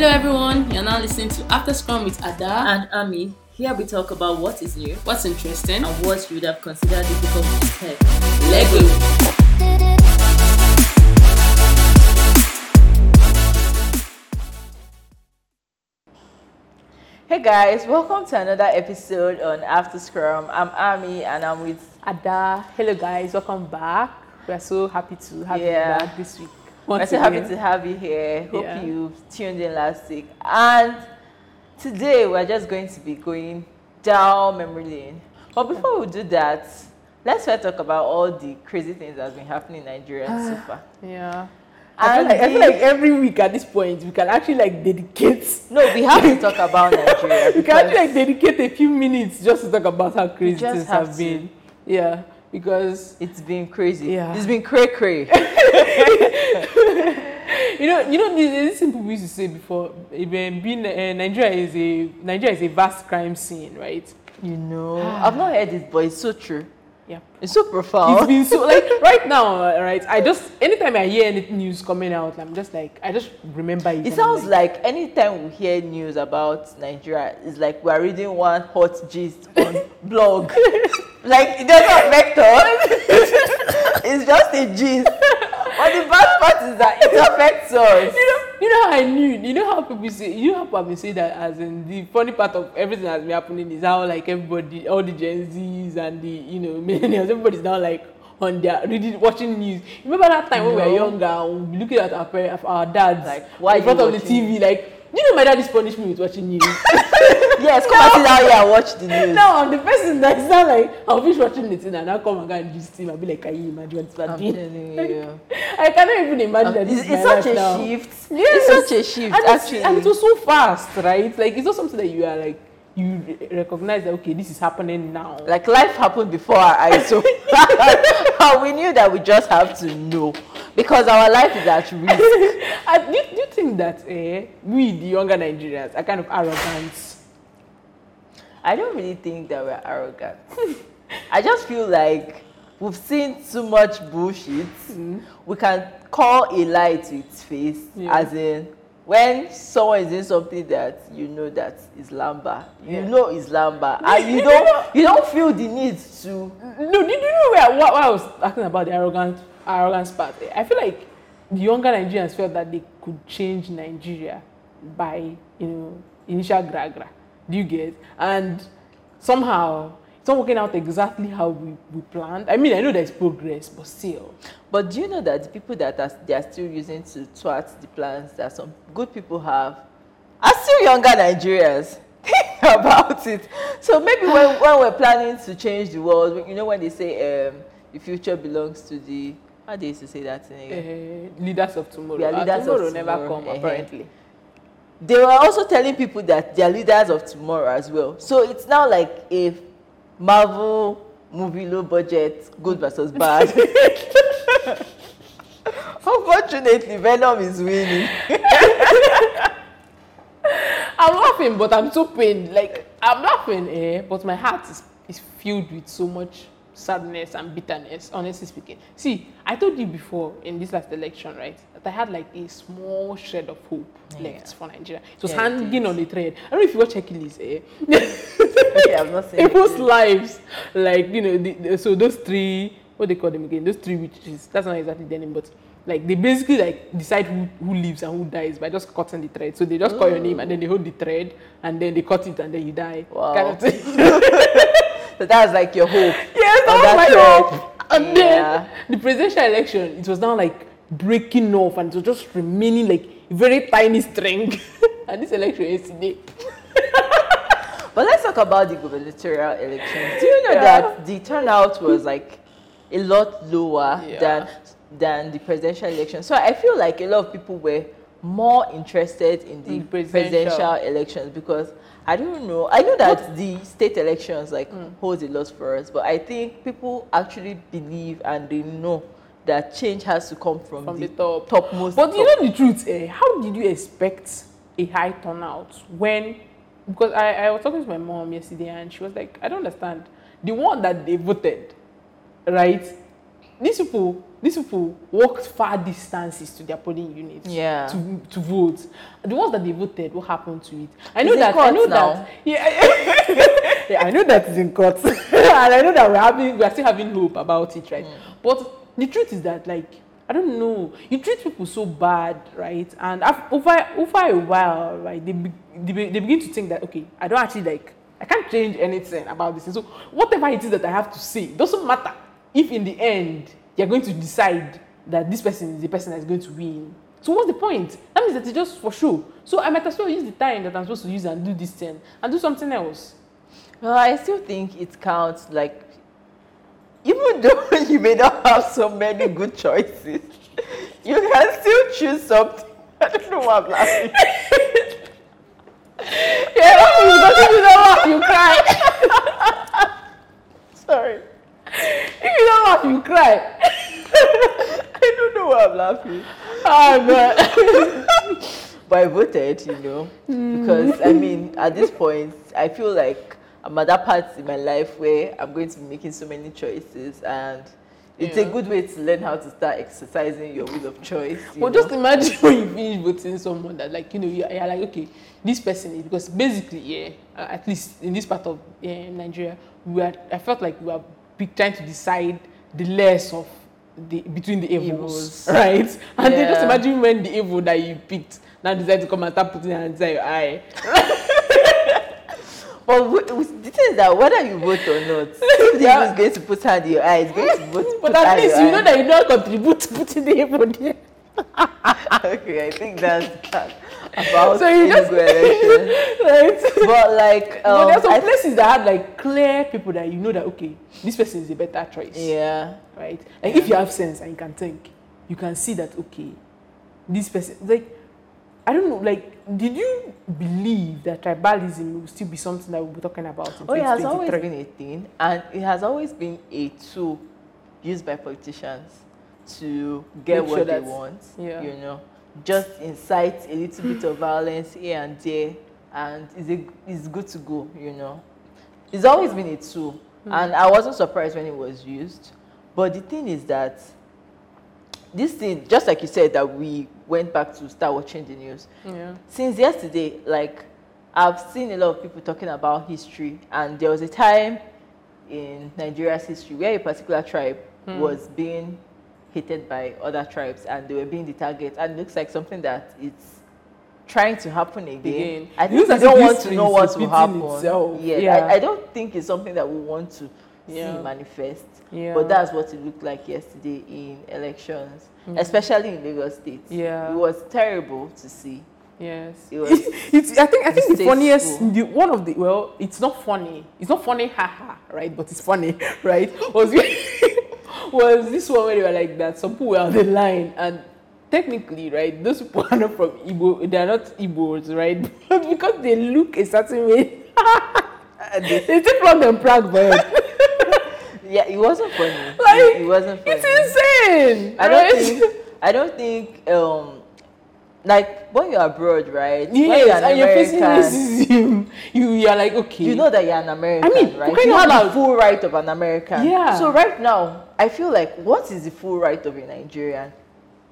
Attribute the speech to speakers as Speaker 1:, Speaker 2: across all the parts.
Speaker 1: Hello everyone, you're now listening to After Scrum with Ada.
Speaker 2: and Ami. Here we talk about what is new
Speaker 1: What's interesting?
Speaker 2: and what you would have considered difficult to tell.
Speaker 1: Lego.
Speaker 3: Hey guys, welcome to another episode on After Scrum. I'm Ami and I'm with
Speaker 4: Ada, hello guys, welcome back. We are so happy to have
Speaker 3: Yeah.
Speaker 4: you back this week.
Speaker 3: We're so happy to have you here. Hope
Speaker 4: Yeah.
Speaker 3: you tuned in last week. And today we're just going to be going down memory lane. But before we do that, let's first talk about all the crazy things that's been happening in Nigeria so far.
Speaker 4: Yeah. I feel, like, I feel like every week at this point, we can actually like dedicate.
Speaker 3: No, we have to talk about Nigeria.
Speaker 4: We can actually like dedicate a few minutes just to talk about how crazy things
Speaker 3: have
Speaker 4: have been. Yeah, because
Speaker 3: It's been crazy.
Speaker 4: Yeah.
Speaker 3: It's been cray cray.
Speaker 4: you know, you know, this, this thing people used to say before. Even being uh, Nigeria is a Nigeria is a vast crime scene, right?
Speaker 3: you know, I've not heard it, but it's so true.
Speaker 4: Yeah.
Speaker 3: It's so
Speaker 4: It's
Speaker 3: profound.
Speaker 4: been so like right now, uh, right? I just anytime I hear any news coming out, I'm just like I just remember it.
Speaker 3: It sounds like anytime we hear news about Nigeria, it's like we're reading one hot gist on blog. like it doesn't affect us. it's just a gist. But the bad part is that it affects us.
Speaker 4: you know, you know how I knew. You know how people say. You know how people say that as in the funny part of everything that's been happening is how like everybody, all the Gen Zs and the you know millennials, everybody's now like on their reading, watching news. Remember that time when we were younger, and we'd looking at our parents, our dads,
Speaker 3: Like, why
Speaker 4: in front of the TV, like. You know my dad is punishing me with watching news.
Speaker 3: Yes, come and sit down here and watch the news.
Speaker 4: now I'm the person that's not like I'll finish watching the thing and I'll come and go and just him. I'll be like, can you imagine what's
Speaker 3: I'm telling you.
Speaker 4: I cannot even imagine that um,
Speaker 3: It's, it's such a
Speaker 4: now.
Speaker 3: shift.
Speaker 4: Yes.
Speaker 3: It's such a shift,
Speaker 4: and,
Speaker 3: actually.
Speaker 4: and it was so fast, right? Like it's not something that you are like you recognize that okay, this is happening now.
Speaker 3: like life happened before our eyes so we knew that we just have to know because our life is at risk
Speaker 4: do, you- do you think that eh, we, the younger Nigerians, are kind of arrogant?
Speaker 3: i don't really think that we're arrogant i just feel like we've seen too much bullshit we can call a lie to its face
Speaker 4: Yeah.
Speaker 3: as in when someone is doing something that you know that is lamba you
Speaker 4: Yeah.
Speaker 3: know is lamba and you don't you don't feel the need to
Speaker 4: No, did you know where what I was talking about the arrogant arrogance part? I feel like the younger Nigerians felt that they could change Nigeria by you know initial gragra. Do you get? And somehow it's not working out exactly how we, we planned. I mean, I know there's progress, but still.
Speaker 3: But do you know that the people that are, they are still using to thwart the plans that some good people have are still younger Nigerians? Think about it. So maybe when, when we're planning to change the world, you know when they say um, the future belongs to the how they used to say that thing?
Speaker 4: Uh, leaders of tomorrow.
Speaker 3: We are
Speaker 4: Ah,
Speaker 3: leaders of
Speaker 4: tomorrow never come
Speaker 3: eh-heh.
Speaker 4: apparently.
Speaker 3: They were also telling people that they are leaders of tomorrow as well. So it's now like a Marvel movie low budget, good versus bad. Unfortunately, Venom is winning.
Speaker 4: I'm laughing, but I'm so pained. Like I'm laughing, eh? But my heart is, is filled with so much sadness and bitterness. Honestly speaking, see, I told you before in this last election, right, that I had like a small shred of hope left for Nigeria. It was
Speaker 3: Yeah,
Speaker 4: hanging on a thread. I don't know if you watch Hercules, eh?
Speaker 3: Okay, I've not seen
Speaker 4: People's
Speaker 3: it.
Speaker 4: lives, like you know, the, the, so those three, what they call them again? Those three witches. That's not exactly their name, but like they basically like decide who, who lives and who dies by just cutting the thread. So they just call your name and then they hold the thread and then they cut it and then you die.
Speaker 3: Wow.
Speaker 4: Kind of.
Speaker 3: So that's like your hope.
Speaker 4: yes, that was
Speaker 3: that
Speaker 4: my hope. And
Speaker 3: Yeah.
Speaker 4: then the presidential election, it was now like breaking off and it was just remaining like a very tiny string. and this election yesterday.
Speaker 3: But let's talk about the gubernatorial elections. Do you know
Speaker 4: Yeah.
Speaker 3: that the turnout was like a lot lower
Speaker 4: Yeah.
Speaker 3: than than the presidential election? So I feel like a lot of people were more interested in the
Speaker 4: In presidential.
Speaker 3: presidential elections because I don't know. I know that the state elections like holds a lot for us, but I think people actually believe and they know that change has to come from,
Speaker 4: From
Speaker 3: the,
Speaker 4: the top.
Speaker 3: topmost.
Speaker 4: But you know the truth, eh? How did you expect a high turnout when? Because I, I was talking to my mom yesterday and she was like, I don't understand. The one that they voted, right? These people, these people walked far distances to their polling units
Speaker 3: Yeah.
Speaker 4: to to vote. The ones that they voted, what happened to it? I know that. I know
Speaker 3: now.
Speaker 4: that. Yeah, yeah, I know that it's in court, and I know that we're having, we're still having hope about it, right? But the truth is that, like, I don't know, you treat people so bad, right? And af- over over a while, right, they, be, they, be, they begin to think that, okay, I don't actually like, I can't change anything about this. And so whatever it is that I have to say doesn't matter if in the end you're going to decide that this person is the person that's going to win. So what's the point? That means that it's just for show. So I might as well use the time that I'm supposed to use and do this thing and do something else.
Speaker 3: Well, I still think it counts. Like, even though you may not have so many good choices, you can still choose something. I don't know why I'm laughing.
Speaker 4: Yeah, you don't laugh, you cry.
Speaker 3: Sorry.
Speaker 4: If you don't laugh, you cry.
Speaker 3: I don't know why I'm laughing.
Speaker 4: Oh god.
Speaker 3: But I voted, you know, because I mean, at this point, I feel like I'm at that part in my life where I'm going to be making so many choices, and it's a good way to learn how to start exercising your will of choice.
Speaker 4: But
Speaker 3: know.
Speaker 4: just imagine when you finish voting someone that, like, you know, you're, you're like, okay, this person is because basically, yeah, uh, at least in this part of uh, Nigeria, we are. I felt like we were trying to decide the less of the between the evils,
Speaker 3: Evils.
Speaker 4: right? And then just imagine when the evil that you picked now decide to come and start putting hands inside your eye.
Speaker 3: But the thing is that whether you vote or not, if
Speaker 4: Yeah.
Speaker 3: yeah. is going to put hand in your eye, it's going to vote.
Speaker 4: But at least you know
Speaker 3: eye.
Speaker 4: that you don't contribute to putting the evil there.
Speaker 3: okay, I think that's that about
Speaker 4: So you just- right?
Speaker 3: But like,
Speaker 4: but
Speaker 3: um,
Speaker 4: there are some
Speaker 3: I-
Speaker 4: places that have like clear people that you know that okay, this person is a better choice.
Speaker 3: yeah,
Speaker 4: Right? Like if you have sense and you can think, you can see that okay, this person like I don't know, like did you believe that tribalism will still be something that we'll be talking about in
Speaker 3: oh, it has always been a thing, and it has always been a tool used by politicians to get
Speaker 4: Make
Speaker 3: what
Speaker 4: sure
Speaker 3: they want.
Speaker 4: yeah.
Speaker 3: You know, just incite a little bit of violence here and there, and it's a, it's good to go. You know, it's always been a tool,
Speaker 4: Hmm.
Speaker 3: and I wasn't surprised when it was used. But the thing is that this thing, just like you said, that we went back to start watching the news.
Speaker 4: Yeah.
Speaker 3: Since yesterday, like I've seen a lot of people talking about history, and there was a time in Nigeria's history where a particular tribe was being hated by other tribes, and they were being the target. And it looks like something that it's trying to happen again.
Speaker 4: Again.
Speaker 3: I think we don't want to know what will happen.
Speaker 4: itself.
Speaker 3: Yeah,
Speaker 4: Yeah.
Speaker 3: I, I don't think it's something that we want to
Speaker 4: Yeah.
Speaker 3: see manifest.
Speaker 4: Yeah.
Speaker 3: But that's what it looked like yesterday in elections, mm. especially in Lagos State.
Speaker 4: Yeah.
Speaker 3: It was terrible to see.
Speaker 4: Yes.
Speaker 3: It was
Speaker 4: it's, I think I think the funniest the, one of the well, it's not funny. It's not funny, haha, right? But it's funny, right? Was was this one where they were like that? Some people were on the line and technically, right, those people are not from Igbo, they are not Igbos, right? But because they look a certain way, they still plug them plug bird.
Speaker 3: Yeah, it wasn't funny.
Speaker 4: Like,
Speaker 3: it, it wasn't funny.
Speaker 4: It's insane.
Speaker 3: I don't think. I don't think. Um, like when you're abroad, right? when you're
Speaker 4: Yes,
Speaker 3: an
Speaker 4: and you're facing racism. You you are like okay.
Speaker 3: You know that you're an American, I
Speaker 4: mean,
Speaker 3: right? You have the full right of an American.
Speaker 4: Yeah.
Speaker 3: So right now, I feel like what is the full right of a Nigerian?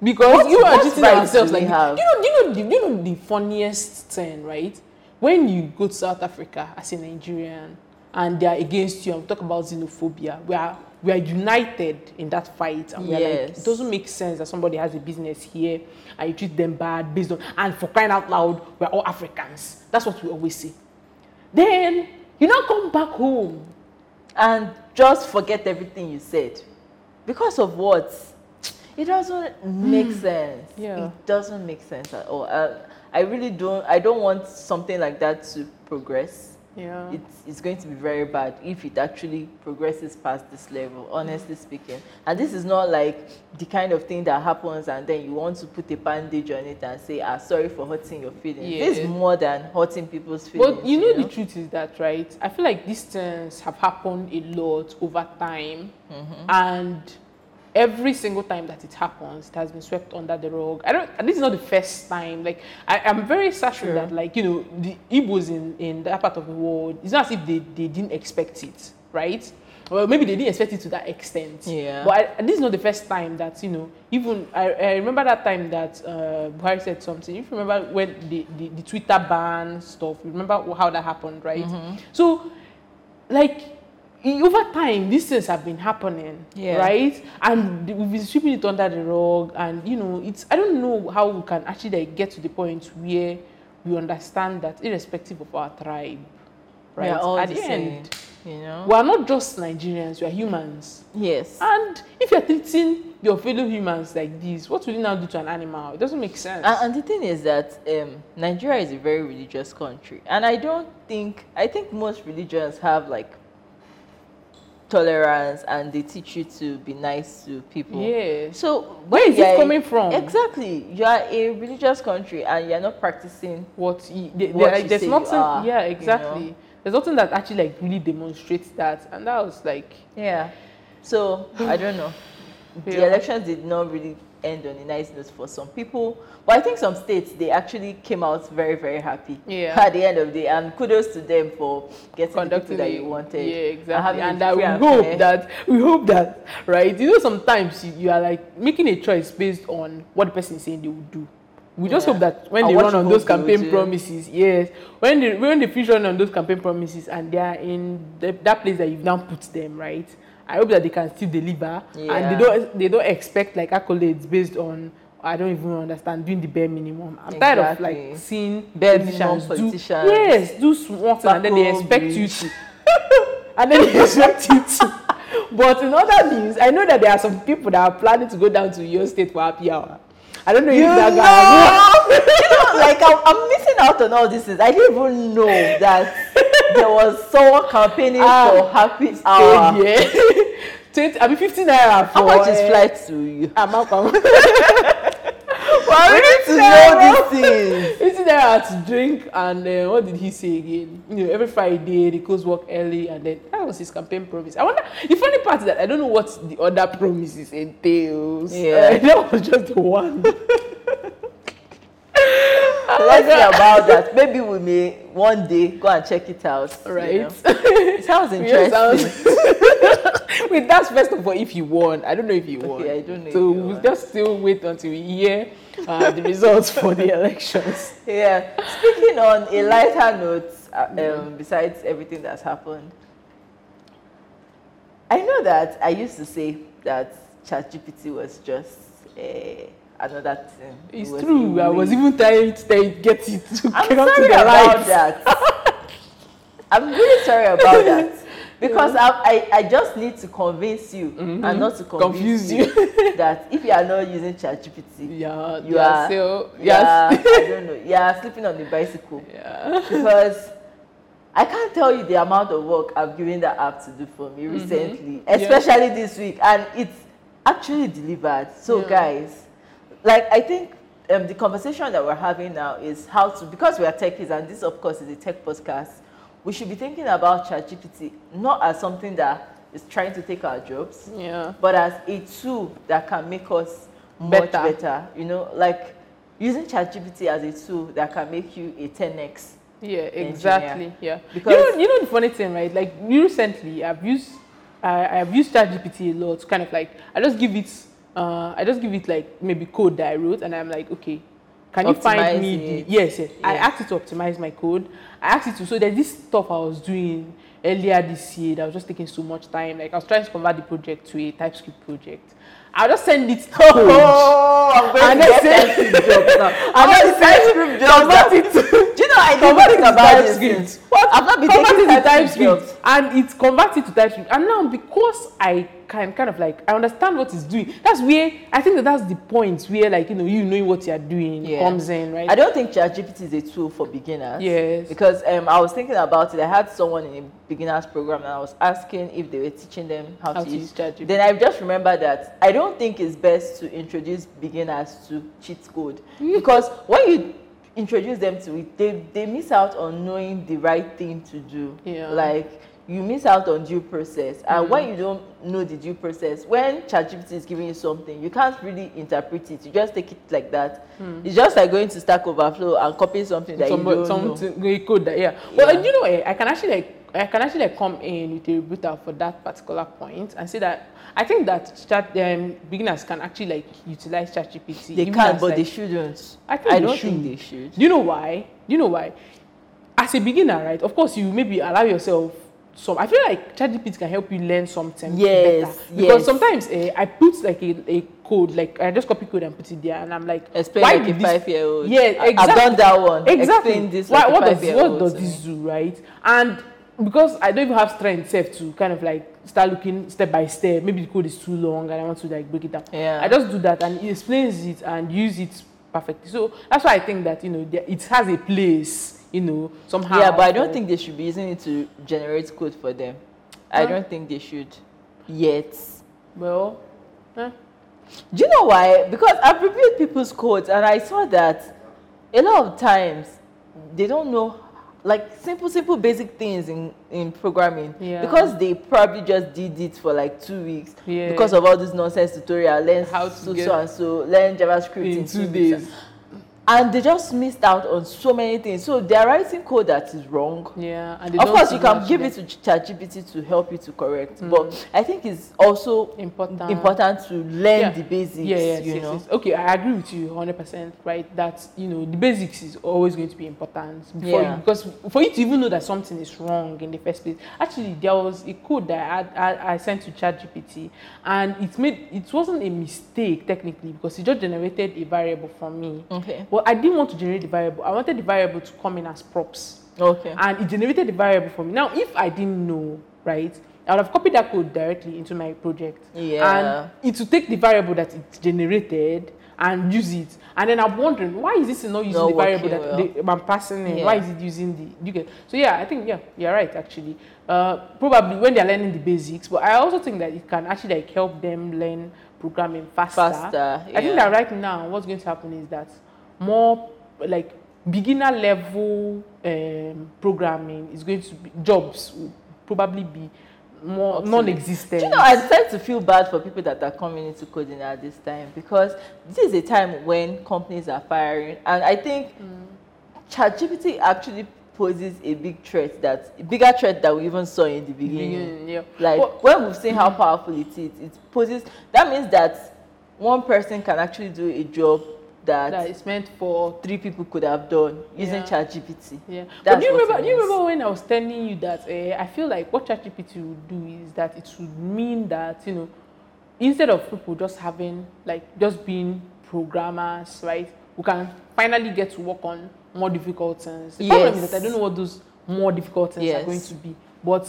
Speaker 4: because
Speaker 3: What-
Speaker 4: you are treating ourselves like
Speaker 3: have?
Speaker 4: you know you know the, you know the funniest thing right when you go to South Africa as a Nigerian and they are against you and we talk about xenophobia we are we are united in that fight and we are like it doesn't make sense that somebody has a business here and you treat them bad based on and for crying out loud we're all Africans. That's what we always say. Then you now come back home
Speaker 3: and just forget everything you said. Because of what? It doesn't make hmm. sense.
Speaker 4: Yeah.
Speaker 3: it doesn't make sense at all. I, I really don't i don't want something like that to progress
Speaker 4: yeah.
Speaker 3: It's, it's going to be very bad if it actually progresses past this level honestly speaking. And this is not like the kind of thing that happens and then you want to put a bandage on it and say ah sorry for hurting your feelings. This is more than hurting people's feelings
Speaker 4: But you know, the truth is that, right? I feel like these things have happened a lot over time, and every single time that it happens, it has been swept under the rug. I don't. This is not the first time. Like I, I'm very certain
Speaker 3: True.
Speaker 4: that, like you know, the Igbos in in that part of the world, it's not as if they they didn't expect it. right? Well, maybe they didn't expect it to that extent.
Speaker 3: Yeah.
Speaker 4: But I, this is not the first time that you know. Even I, I remember that time that uh, Buhari said something. If you remember when the, the, the Twitter ban stuff, you remember how that happened, right?
Speaker 3: Mm-hmm.
Speaker 4: So, like over time, these things have been happening,
Speaker 3: Yeah.
Speaker 4: right? And we've been sweeping it under the rug, and you know, it's I don't know how we can actually like, get to the point where we understand that, irrespective of our tribe, right? At
Speaker 3: the
Speaker 4: the end,
Speaker 3: you know.
Speaker 4: we are not just Nigerians; we are humans.
Speaker 3: yes.
Speaker 4: And if you're treating your fellow humans like this, what will you now do to an animal? It doesn't make sense.
Speaker 3: And, and the thing is that um, Nigeria is a very religious country, and I don't think I think most religions have like tolerance, and they teach you to be nice to people.
Speaker 4: yeah.
Speaker 3: So
Speaker 4: Where is it coming from?
Speaker 3: Exactly, you are a religious country, and you're not practicing.
Speaker 4: what, y- the- the-
Speaker 3: What
Speaker 4: like,
Speaker 3: you
Speaker 4: there's
Speaker 3: you
Speaker 4: nothing
Speaker 3: are,
Speaker 4: yeah
Speaker 3: you
Speaker 4: exactly
Speaker 3: know?
Speaker 4: there's nothing that actually like really demonstrates that and that was like
Speaker 3: Yeah. So I don't know. The
Speaker 4: Yeah.
Speaker 3: elections did not really end on a nice note for some people, but I think some states they actually came out very very happy.
Speaker 4: Yeah.
Speaker 3: At the end of the day, and kudos to them for getting the
Speaker 4: conducting
Speaker 3: people that you wanted.
Speaker 4: yeah exactly and
Speaker 3: it
Speaker 4: that we hope
Speaker 3: fair.
Speaker 4: that we hope that right you know sometimes you, you are like making a choice based on what the person is saying they will do we just
Speaker 3: Yeah.
Speaker 4: hope that when
Speaker 3: And
Speaker 4: they run on those campaign promises yes when they when they finish running on those campaign promises and they are in the, that place that you've now put them right i hope that they can still deliver and they don't they don't expect like accolades based on I don't even understand doing the bare minimum. I'm tired of like seeing
Speaker 3: Bare
Speaker 4: politicians,
Speaker 3: minimum
Speaker 4: do
Speaker 3: politicians.
Speaker 4: yes, do small things and then they expect you to and then they expect you to. But in other news, I know that there are some people that are planning to go down to your state for happy hour. I don't know
Speaker 3: You
Speaker 4: if that
Speaker 3: know,
Speaker 4: guy.
Speaker 3: you know, like I'm, I'm missing out on all this. Things. I didn't even know that there was someone campaigning
Speaker 4: Ah,
Speaker 3: for happy hour.
Speaker 4: Twenty, I mean, fifteen naira for.
Speaker 3: How much is
Speaker 4: eh,
Speaker 3: flight to you?
Speaker 4: Amapam.
Speaker 3: Well, we need to know these things.
Speaker 4: Fifteen naira to drink and uh, what did he say again? You know, every Friday they close work early and then that was his campaign promise. I wonder. The funny part is that I don't know what the other promises entails.
Speaker 3: Yeah.
Speaker 4: Uh, that was just the one.
Speaker 3: Let's see about that. Maybe we may one day go and check it out. you
Speaker 4: right?
Speaker 3: know. It sounds interesting.
Speaker 4: sounds- Wait, that's first of all if you won. I don't know if you won.
Speaker 3: Okay, I don't know
Speaker 4: So
Speaker 3: you
Speaker 4: we'll
Speaker 3: won.
Speaker 4: just still wait until we hear uh, the results for the elections.
Speaker 3: Yeah. Speaking on a lighter note, uh, um, besides everything that's happened, I know that I used to say that ChatGPT was just uh, another thing. It
Speaker 4: It's
Speaker 3: was
Speaker 4: true. I was even trying to it- get it to
Speaker 3: I'm
Speaker 4: get up to
Speaker 3: sorry
Speaker 4: the
Speaker 3: about that. I'm really sorry about that. Because I, I, I just need to convince you and mm-hmm. not to
Speaker 4: Confuse
Speaker 3: you that if you are not using ChatGPT,
Speaker 4: Yeah,
Speaker 3: you
Speaker 4: yeah,
Speaker 3: are,
Speaker 4: so, yes.
Speaker 3: I don't know, you are sleeping on the bicycle.
Speaker 4: yeah.
Speaker 3: Because I can't tell you the amount of work I've given that app to do for me mm-hmm. recently,
Speaker 4: Yeah.
Speaker 3: especially this week, and it's actually delivered. So,
Speaker 4: Yeah.
Speaker 3: guys, like I think um, the conversation that we're having now is how to because we are techies, and this, of course, is a tech podcast. We should be thinking about ChatGPT not as something that is trying to take our jobs,
Speaker 4: Yeah.
Speaker 3: but as a tool that can make us much
Speaker 4: Better.
Speaker 3: better. You know, like using ChatGPT as a tool that can make you a 10x.
Speaker 4: Yeah, exactly. Yeah.
Speaker 3: Because-
Speaker 4: you know, you know the funny thing, right? Like recently, I've used I, I've used ChatGPT a lot. To kind of like I just give it, uh, I just give it like maybe code that I wrote, and I'm like, okay, can you find me the yes, yes. I asked it to optimize my code. I asked it to. So there's this stuff I was doing earlier this year that was just taking so much time. Like I was trying to convert the project to a TypeScript project. I'll just send it code.
Speaker 3: Oh, I'm going
Speaker 4: And
Speaker 3: to get TypeScript now.
Speaker 4: And
Speaker 3: All
Speaker 4: then
Speaker 3: the TypeScript
Speaker 4: convert it to-
Speaker 3: Do you know I didn't
Speaker 4: convert it
Speaker 3: think
Speaker 4: to
Speaker 3: about
Speaker 4: TypeScript. What?
Speaker 3: I've not been
Speaker 4: convert
Speaker 3: taking
Speaker 4: it to
Speaker 3: TypeScript
Speaker 4: TypeScript, and it converted to TypeScript. And now because I can kind of like I understand what it's doing. That's where I think that that's the point where like you know you knowing what you're doing
Speaker 3: Yeah.
Speaker 4: comes in, right?
Speaker 3: I don't think ChatGPT is a tool for beginners.
Speaker 4: Yes.
Speaker 3: Because um, I was thinking about it. I had someone in a beginners program and I was asking if they were teaching them how,
Speaker 4: How
Speaker 3: to
Speaker 4: to
Speaker 3: use
Speaker 4: use ChatGPT.
Speaker 3: Then I just remembered that I don't think it's best to introduce beginners to cheat code because when you introduce them to it, they, they miss out on knowing the right thing to do.
Speaker 4: Yeah.
Speaker 3: Like you miss out on due process. And mm-hmm. when you don't know the due process, when ChatGPT is giving you something, you can't really interpret it. You just take it like that. Hmm. It's just like going to Stack Overflow and copying something that
Speaker 4: Some,
Speaker 3: you don't know.
Speaker 4: something code that yeah. Well,
Speaker 3: Yeah.
Speaker 4: Uh, you know, I can actually like I can actually like come in with a rebuttal for that particular point and say that I think that chat um, beginners can actually like utilize ChatGPT.
Speaker 3: They can,
Speaker 4: as,
Speaker 3: but
Speaker 4: like-
Speaker 3: they shouldn't.
Speaker 4: I think
Speaker 3: I don't
Speaker 4: should.
Speaker 3: think they should.
Speaker 4: Do you know why? Do you know why? As a beginner, right? Of course, you maybe allow yourself some. I feel like ChatGPT can help you learn something
Speaker 3: Yes,
Speaker 4: better. Because
Speaker 3: yes.
Speaker 4: sometimes eh, I put like a, a code, like I just copy code and put it there, and I'm like,
Speaker 3: Explain
Speaker 4: why
Speaker 3: like a
Speaker 4: did this-
Speaker 3: five-year-old.
Speaker 4: Yeah, exactly.
Speaker 3: I've done that one.
Speaker 4: Exactly.
Speaker 3: Explain this
Speaker 4: Why,
Speaker 3: like
Speaker 4: what does what does this do, right? And because I don't even have strength self to kind of like start looking step by step. Maybe the code is too long and I want to like break it down.
Speaker 3: Yeah.
Speaker 4: I just do that and it explains it and use it perfectly. So that's why I think that you know it has a place, you know, somehow.
Speaker 3: Yeah, but I don't think they should be using it to generate code for them. I don't think they should yet.
Speaker 4: Well, eh,
Speaker 3: Do you know why? Because I've reviewed people's codes and I saw that a lot of times they don't know like simple, simple basic things in, in programming.
Speaker 4: Yeah.
Speaker 3: Because they probably just did it for like two weeks.
Speaker 4: Yeah.
Speaker 3: Because of all this nonsense tutorial, learn
Speaker 4: How to
Speaker 3: so, so and so, learn JavaScript in,
Speaker 4: in two
Speaker 3: weeks.
Speaker 4: days.
Speaker 3: And they just missed out on so many things. So they're writing code that is wrong.
Speaker 4: Yeah, and
Speaker 3: Of course, you can give it to ChatGPT to help you to correct, hmm. but I think it's also
Speaker 4: Important.
Speaker 3: important to learn
Speaker 4: Yeah.
Speaker 3: the basics.
Speaker 4: yeah, yes,
Speaker 3: you
Speaker 4: yes,
Speaker 3: know.
Speaker 4: yes. Okay, I agree with you 100%, right? That, you know, the basics is always going to be important before
Speaker 3: Yeah.
Speaker 4: you, because for you to even know that something is wrong in the first place. Actually, there was a code that I, I, I sent to ChatGPT and it made, it wasn't a mistake technically because it just generated a variable for me.
Speaker 3: Okay.
Speaker 4: But I didn't want to generate the variable. I wanted the variable to come in as props.
Speaker 3: Okay.
Speaker 4: and it generated the variable for me. Now, if I didn't know, right, I would have copied that code directly into my project.
Speaker 3: Yeah.
Speaker 4: And it would take the variable that it generated and use it. And then I'm wondering, why is this not using
Speaker 3: Not
Speaker 4: the variable that
Speaker 3: well.
Speaker 4: the, I'm passing in?
Speaker 3: Yeah.
Speaker 4: Why is it using the, you get? So yeah, I think, yeah, you're right, actually. Uh, probably when they're learning the basics, but I also think that it can actually like help them learn programming faster.
Speaker 3: Faster,
Speaker 4: I think that right now, what's going to happen is that more like beginner level um, programming is going to be jobs will probably be more non-existent.
Speaker 3: Do you know, I start to feel bad for people that are coming into coding at this time because this is a time when companies are firing, and I think ChatGPT actually poses a big threat that a bigger threat that we even saw in the beginning.
Speaker 4: yeah.
Speaker 3: Like
Speaker 4: But-
Speaker 3: when we've seen how powerful it is, it poses that means that one person can actually do a job that,
Speaker 4: that is meant for
Speaker 3: three people could have done using
Speaker 4: Yeah.
Speaker 3: ChatGPT.
Speaker 4: Yeah, but do you remember? Do you remember when I was telling you that uh, I feel like what ChatGPT would do is that it would mean that you know, instead of people just having like just being programmers, right? We can finally get to work on more difficult things. The problem is that I don't know what those more difficult things
Speaker 3: Yes.
Speaker 4: are going to be, but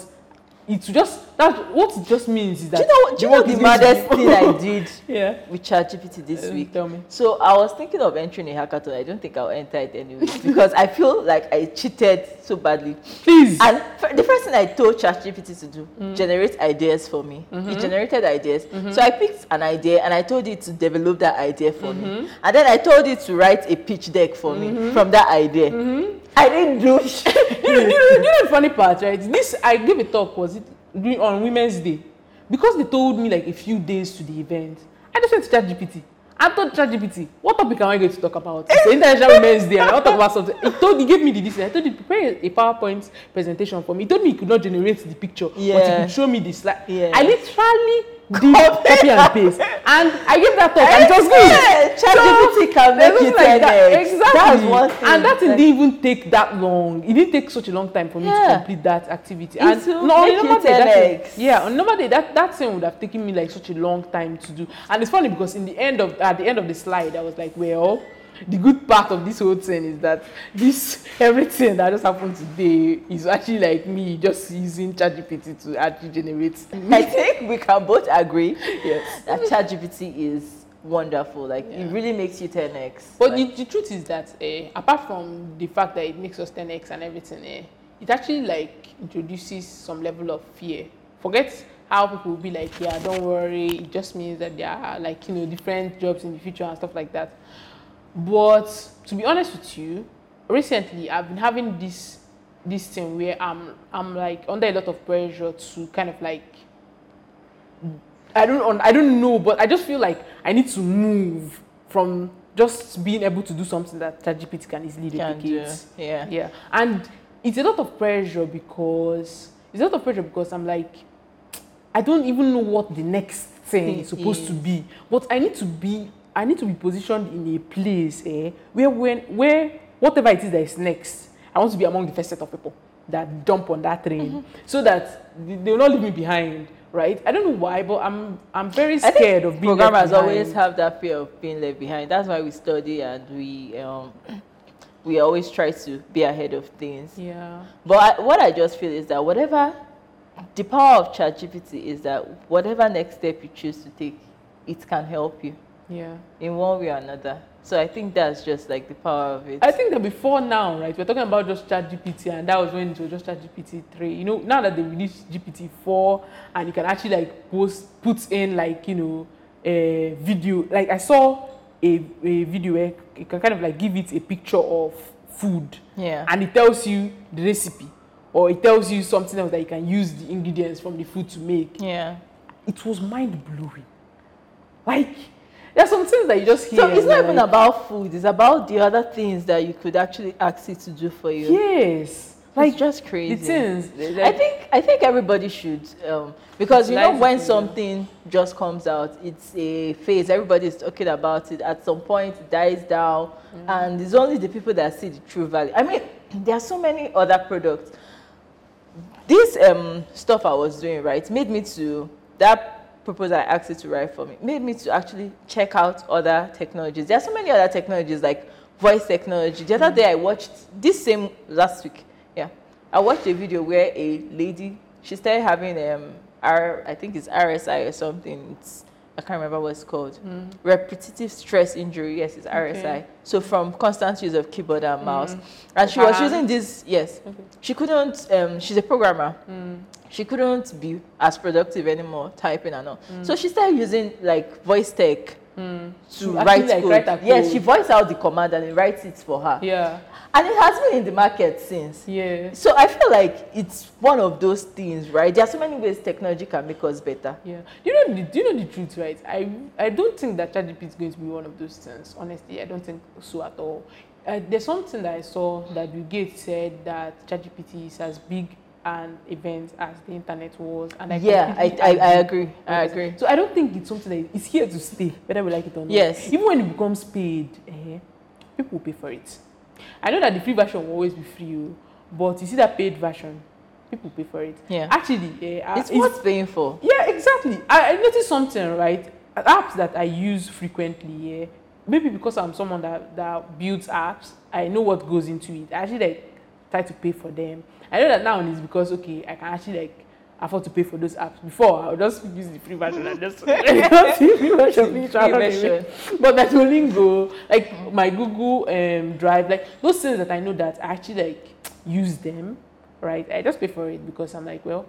Speaker 4: it just that what it just means is
Speaker 3: Do
Speaker 4: that
Speaker 3: you know? Do you know the
Speaker 4: is going to
Speaker 3: maddest thing I did
Speaker 4: yeah.
Speaker 3: with ChatGPT this
Speaker 4: Uh,
Speaker 3: week?
Speaker 4: Tell me.
Speaker 3: So I was thinking of entering a hackathon. I don't think I'll enter it anyway because I feel like I cheated so badly.
Speaker 4: Please.
Speaker 3: And f- the first thing I told ChatGPT to do, mm. generate ideas for me. It mm-hmm. generated ideas. Mm-hmm. So I picked an idea and I told it to develop that idea for me. Mm-hmm. And then I told it to write a pitch deck for me from that idea. I didn't do
Speaker 4: you, know, you, know, you know the funny part, right? This I gave a talk was it during- on Women's Day because they told me like a few days to the event. I just went to ChatGPT. I told ChatGPT, what topic am I going to talk about? It's the International Women's Day, and I want to talk about something. It told, he gave me the this. I told him prepare a PowerPoint presentation for me. He told me he could not generate the picture, but he could show me the slide.
Speaker 3: Yeah.
Speaker 4: I literally did copy and paste, and I gave that talk, and it was good.
Speaker 3: Yeah, ChatGPT can make it
Speaker 4: like that.
Speaker 3: 10x.
Speaker 4: Exactly.
Speaker 3: That's one thing.
Speaker 4: And that didn't even take that long. It didn't take such a long time for me to complete that activity.
Speaker 3: It
Speaker 4: and no, on normal day, that thing- yeah, on normal day, that, that thing would have taken me like such a long time to do. And it's funny because in the end of at the end of the slide, I was like, well, the good part of this whole thing is that this everything that just happened today is actually like me just using ChatGPT to actually generate.
Speaker 3: I think we can both agree
Speaker 4: yes.
Speaker 3: that ChatGPT is wonderful. Like
Speaker 4: Yeah.
Speaker 3: it really makes you 10x.
Speaker 4: But
Speaker 3: Like,
Speaker 4: the, the truth is that uh, apart from the fact that it makes us 10x and everything, uh, it actually like introduces some level of fear. Forget how people will be like, yeah, don't worry. It just means that there are like you know different jobs in the future and stuff like that. But to be honest with you, recently I've been having this this thing where I'm I'm like under a lot of pressure to kind of like I don't I don't know, but I just feel like I need to move from just being able to do something that ChatGPT can easily
Speaker 3: can do. Yeah.
Speaker 4: Yeah, and it's a lot of pressure because it's a lot of pressure because I'm like, I don't even know what the next thing is supposed to be. But I need to be I need to be positioned in a place eh, where when where whatever it is that is next, I want to be among the first set of people that jump on that train
Speaker 3: Mm-hmm.
Speaker 4: so that they they will not leave me behind. Right? I don't know why, but I'm I'm very scared of being left
Speaker 3: programmers always have that fear of being left behind. That's why we study and we um, we always try to be ahead of things.
Speaker 4: Yeah.
Speaker 3: But I, what I just feel is that whatever the power of ChatGPT is that whatever next step you choose to take, it can help you
Speaker 4: Yeah.
Speaker 3: in one way or another. So I think that's just like the power of it.
Speaker 4: I think that before now, right, we're talking about just ChatGPT, and that was when it was just ChatGPT 3. You know, now that they released GPT 4, and you can actually like post, put in like, you know, a video. Like I saw a, a video where you can kind of like give it a picture of food,
Speaker 3: yeah.
Speaker 4: and it tells you the recipe, or it tells you something else that you can use the ingredients from the food to make.
Speaker 3: yeah.
Speaker 4: It was mind blowing. Like, there are some things that you just hear.
Speaker 3: So it's not even
Speaker 4: like,
Speaker 3: about food. It's about the other things that you could actually ask it to do for you.
Speaker 4: Yes.
Speaker 3: Like
Speaker 4: Like,
Speaker 3: just crazy.
Speaker 4: the things.
Speaker 3: I think I think everybody should um, because you know when
Speaker 4: it,
Speaker 3: something just comes out, it's a phase. Everybody's talking about it. At some point, it dies down,
Speaker 4: Mm.
Speaker 3: and it's only the people that see the true value. I mean, there are so many other products. This um, stuff I was doing right made me to that proposal I asked it to write for me made me to actually check out other technologies. There are so many other technologies like voice technology. The other day I watched this same last week. Yeah, I watched a video where a lady she started having um R I think it's RSI or something. It's I can't remember what it's called. Repetitive stress injury. Yes, it's RSI.
Speaker 4: Okay.
Speaker 3: So from constant use of keyboard and mm. mouse, and she was using this. Yes,
Speaker 4: Okay.
Speaker 3: she couldn't. Um, she's a programmer. Mm. She couldn't be as productive anymore, typing and all. Mm. So she started using like voice tech to
Speaker 4: To
Speaker 3: write
Speaker 4: like,
Speaker 3: code.
Speaker 4: write her
Speaker 3: Yes, she voice out the command and it writes it for her.
Speaker 4: Yeah.
Speaker 3: And it has been in the market since.
Speaker 4: Yeah.
Speaker 3: So I feel like it's one of those things, right? There are so many ways technology can make us better.
Speaker 4: Yeah. Do you know the, do you know the truth, right? I I don't think that ChatGPT is going to be one of those things. Honestly, I don't think so at all. Uh, there's something that I saw that Bill Gates said that ChatGPT is as big an event as the internet was, and I
Speaker 3: yeah, I, I, I agree. I agree.
Speaker 4: So I don't think it's something that is here to stay, whether we like it or not.
Speaker 3: Yes.
Speaker 4: Even when it becomes paid, eh, people will pay for it. I know that the free version will always be free, oh, but you see that paid version, people pay for it.
Speaker 3: Yeah.
Speaker 4: Actually, eh, uh,
Speaker 3: It's worth paying for.
Speaker 4: yeah, exactly. I, I noticed something, right? Apps that I use frequently, yeah. Maybe because I'm someone that, that builds apps, I know what goes into it. I actually like try to pay for them. I know that now it's because okay, I can actually like afford to pay for those apps. Before I would just use the free version and just free version,
Speaker 3: Free
Speaker 4: of the way.
Speaker 3: version.
Speaker 4: But that Duolingo, like my Google um, Drive, like those things that I know that I actually like use them, right? I just pay for it because I'm like, well,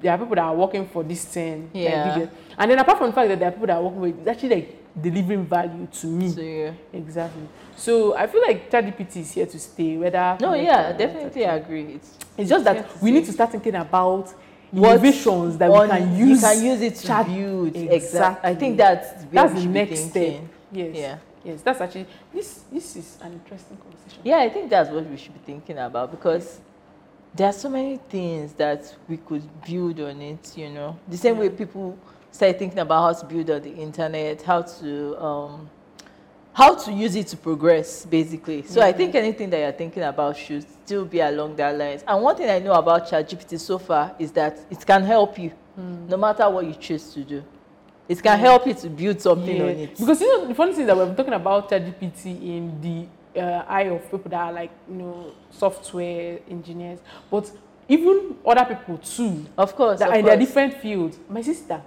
Speaker 4: there are people that are working for this thing.
Speaker 3: Yeah.
Speaker 4: get- and then apart from the fact that there are people that are working with, it's actually like delivering value to me.
Speaker 3: So yeah.
Speaker 4: Exactly. So I feel like ChatGPT is here to stay. Whether
Speaker 3: No, yeah, definitely I agree. It's
Speaker 4: It's just that we need to start thinking about innovations that
Speaker 3: on-
Speaker 4: we can use.
Speaker 3: You can use it to
Speaker 4: Chat-
Speaker 3: build.
Speaker 4: Exactly.
Speaker 3: Exactly. I think that's
Speaker 4: That's the next step. Yes.
Speaker 3: Yeah.
Speaker 4: Yes. That's actually this. This is an interesting conversation.
Speaker 3: Yeah, I think that's what we should be thinking about because there are so many things that we could build on it, you know. The same way people start thinking about how to build on the internet, how to um, how to use it to progress, basically. So I think anything that you're thinking about should still be along that lines. And one thing I know about ChatGPT so far is that it can help you, no matter what you choose to do. It can help you to build something
Speaker 4: Yeah.
Speaker 3: on it.
Speaker 4: Because you know the funny thing is that we're talking about ChatGPT in the uh, eye of people that are like you know software engineers, but even other people too
Speaker 3: of course,
Speaker 4: that
Speaker 3: of
Speaker 4: are in their
Speaker 3: course.
Speaker 4: different fields. My sister,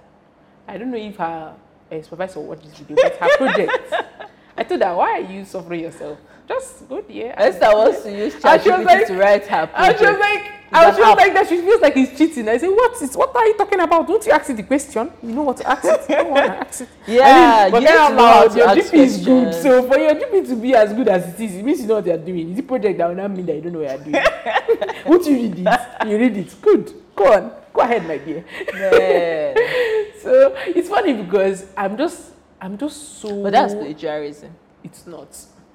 Speaker 4: I don't know if her uh, supervisor watched this video, but her project. I told her, why are you suffering yourself? Just go there.
Speaker 3: Esther wants to use
Speaker 4: And she was
Speaker 3: ChatGPT
Speaker 4: like-
Speaker 3: to write her
Speaker 4: And she was
Speaker 3: project.
Speaker 4: like, she was
Speaker 3: app.
Speaker 4: like that. She feels like he's cheating. I said, what is? What are you talking about? Don't you ask it the question? You know what to ask it. You don't want to ask it.
Speaker 3: Yeah,
Speaker 4: but
Speaker 3: you
Speaker 4: then
Speaker 3: to know how
Speaker 4: your GP is good. So for your GP to be as good as it is, it means you know what you're doing. It's a project that will not mean that you don't know what you're doing. Once you read it, you read it. Good. Go on. Go ahead, my dear. So it's funny because I'm just, I'm just so.
Speaker 3: But that's plagiarism.
Speaker 4: It's not.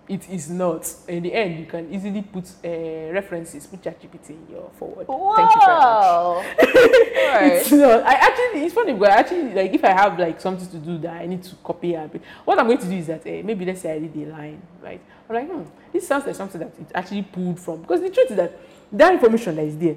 Speaker 4: it is not. In the end, you can easily put uh, references, put ChatGPT in your forward. Thank you very much.
Speaker 3: Wow.
Speaker 4: It's not. I actually, it's funny because I actually, like, if I have like something to do that I need to copy and what I'm going to do is that uh, maybe let's say I read a line, right? I'm like, hmm, this sounds like something that it actually pulled from. Because the truth is that that information that is there,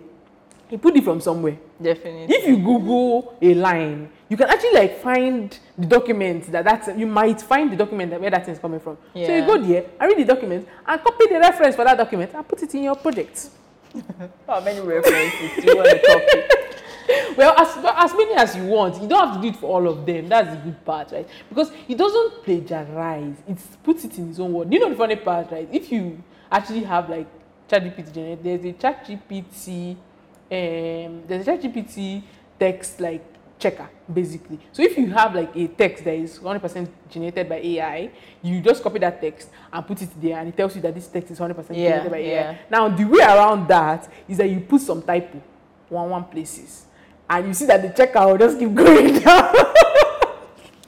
Speaker 4: he put it from somewhere.
Speaker 3: Definitely.
Speaker 4: If you Google a line, you can actually like find the document that that's you might find the document that where that thing is coming from. So you go there and read the document and copy the reference for that document and put it in your project.
Speaker 3: How many references do you want to copy?
Speaker 4: Well, as as many as you want, you don't have to do it for all of them. That's the good part, right? Because it doesn't plagiarize; it puts it in its own word. You know the funny part, right? If you actually have like ChatGPT generate, there's a ChatGPT, um, there's a ChatGPT text like checker basically. So if you have like a text that is 100% generated by AI, you just copy that text and put it there, and it tells you that this text is 100%
Speaker 3: Yeah,
Speaker 4: generated by
Speaker 3: yeah.
Speaker 4: AI. Now the way around that is that you put some typo one one places and you see that the checker will just keep going down.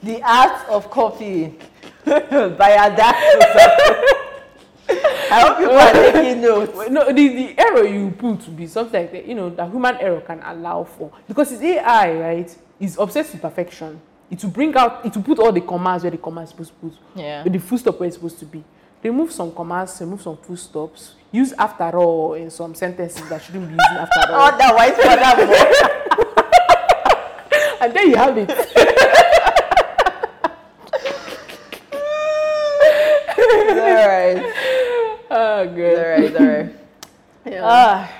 Speaker 3: the art of copying by Adapt. I hope you are taking notes.
Speaker 4: no, the, the error you put will be something like that, you know, that human error can allow for. Because it's AI, right? It's obsessed with perfection. It will bring out, it will put all the commas where the comma is supposed to put.
Speaker 3: Yeah.
Speaker 4: The full stop where it's supposed to be. Remove some commas, remove some full stops. Use after all in some sentences that shouldn't be using after all.
Speaker 3: Otherwise, furthermore.
Speaker 4: and then you have it.
Speaker 3: Alright.
Speaker 4: Oh, good.
Speaker 3: Alright, alright.
Speaker 4: Yeah.
Speaker 3: Ah,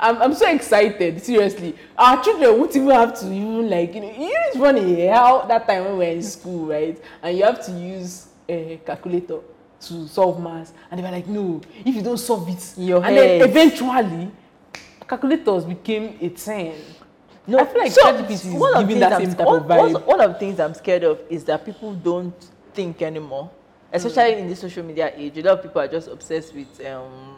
Speaker 4: I'm, I'm so excited, seriously. Our children won't even have to even like, you know, you know it's funny how that time when we were in school, right? And you have to use a calculator to solve maths. And they were like, no, if you don't solve it.
Speaker 3: In your
Speaker 4: and
Speaker 3: head.
Speaker 4: then eventually, calculators became a 10.
Speaker 3: no,
Speaker 4: I feel like
Speaker 3: so,
Speaker 4: ChatGPT is
Speaker 3: of the
Speaker 4: giving that
Speaker 3: I'm-
Speaker 4: same type
Speaker 3: one,
Speaker 4: of vibe.
Speaker 3: one- of the things I'm scared of is that people don't think anymore, especially in this social media age. A lot of people are just obsessed with um,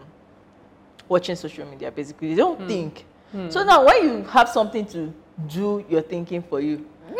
Speaker 3: watching social media. Basically, they don't think. So now, when you have something to do your thinking for you,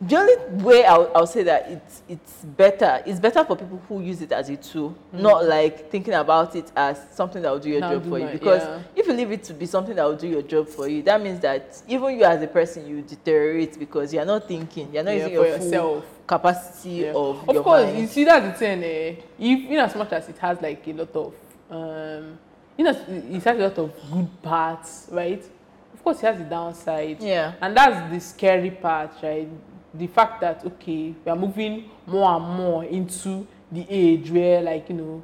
Speaker 3: the only way I'll, I'll say that it's it's better it's better for people who use it as a tool not like thinking about it as something that will do your job
Speaker 4: do
Speaker 3: for you because
Speaker 4: yeah.
Speaker 3: if you leave it to be something that will do your job for you that means that even you as a person you deteriorate because you're not thinking you're not
Speaker 4: Yeah,
Speaker 3: using your full
Speaker 4: yourself.
Speaker 3: capacity
Speaker 4: Yeah.
Speaker 3: of,
Speaker 4: of course
Speaker 3: mind
Speaker 4: you see that's the thing eh, if in as much as it has like a lot of um in know it has a lot of good parts right? Of course it has the downside.
Speaker 3: Yeah.
Speaker 4: And that's the scary part right? The fact that okay we are moving more and more into the age where like you know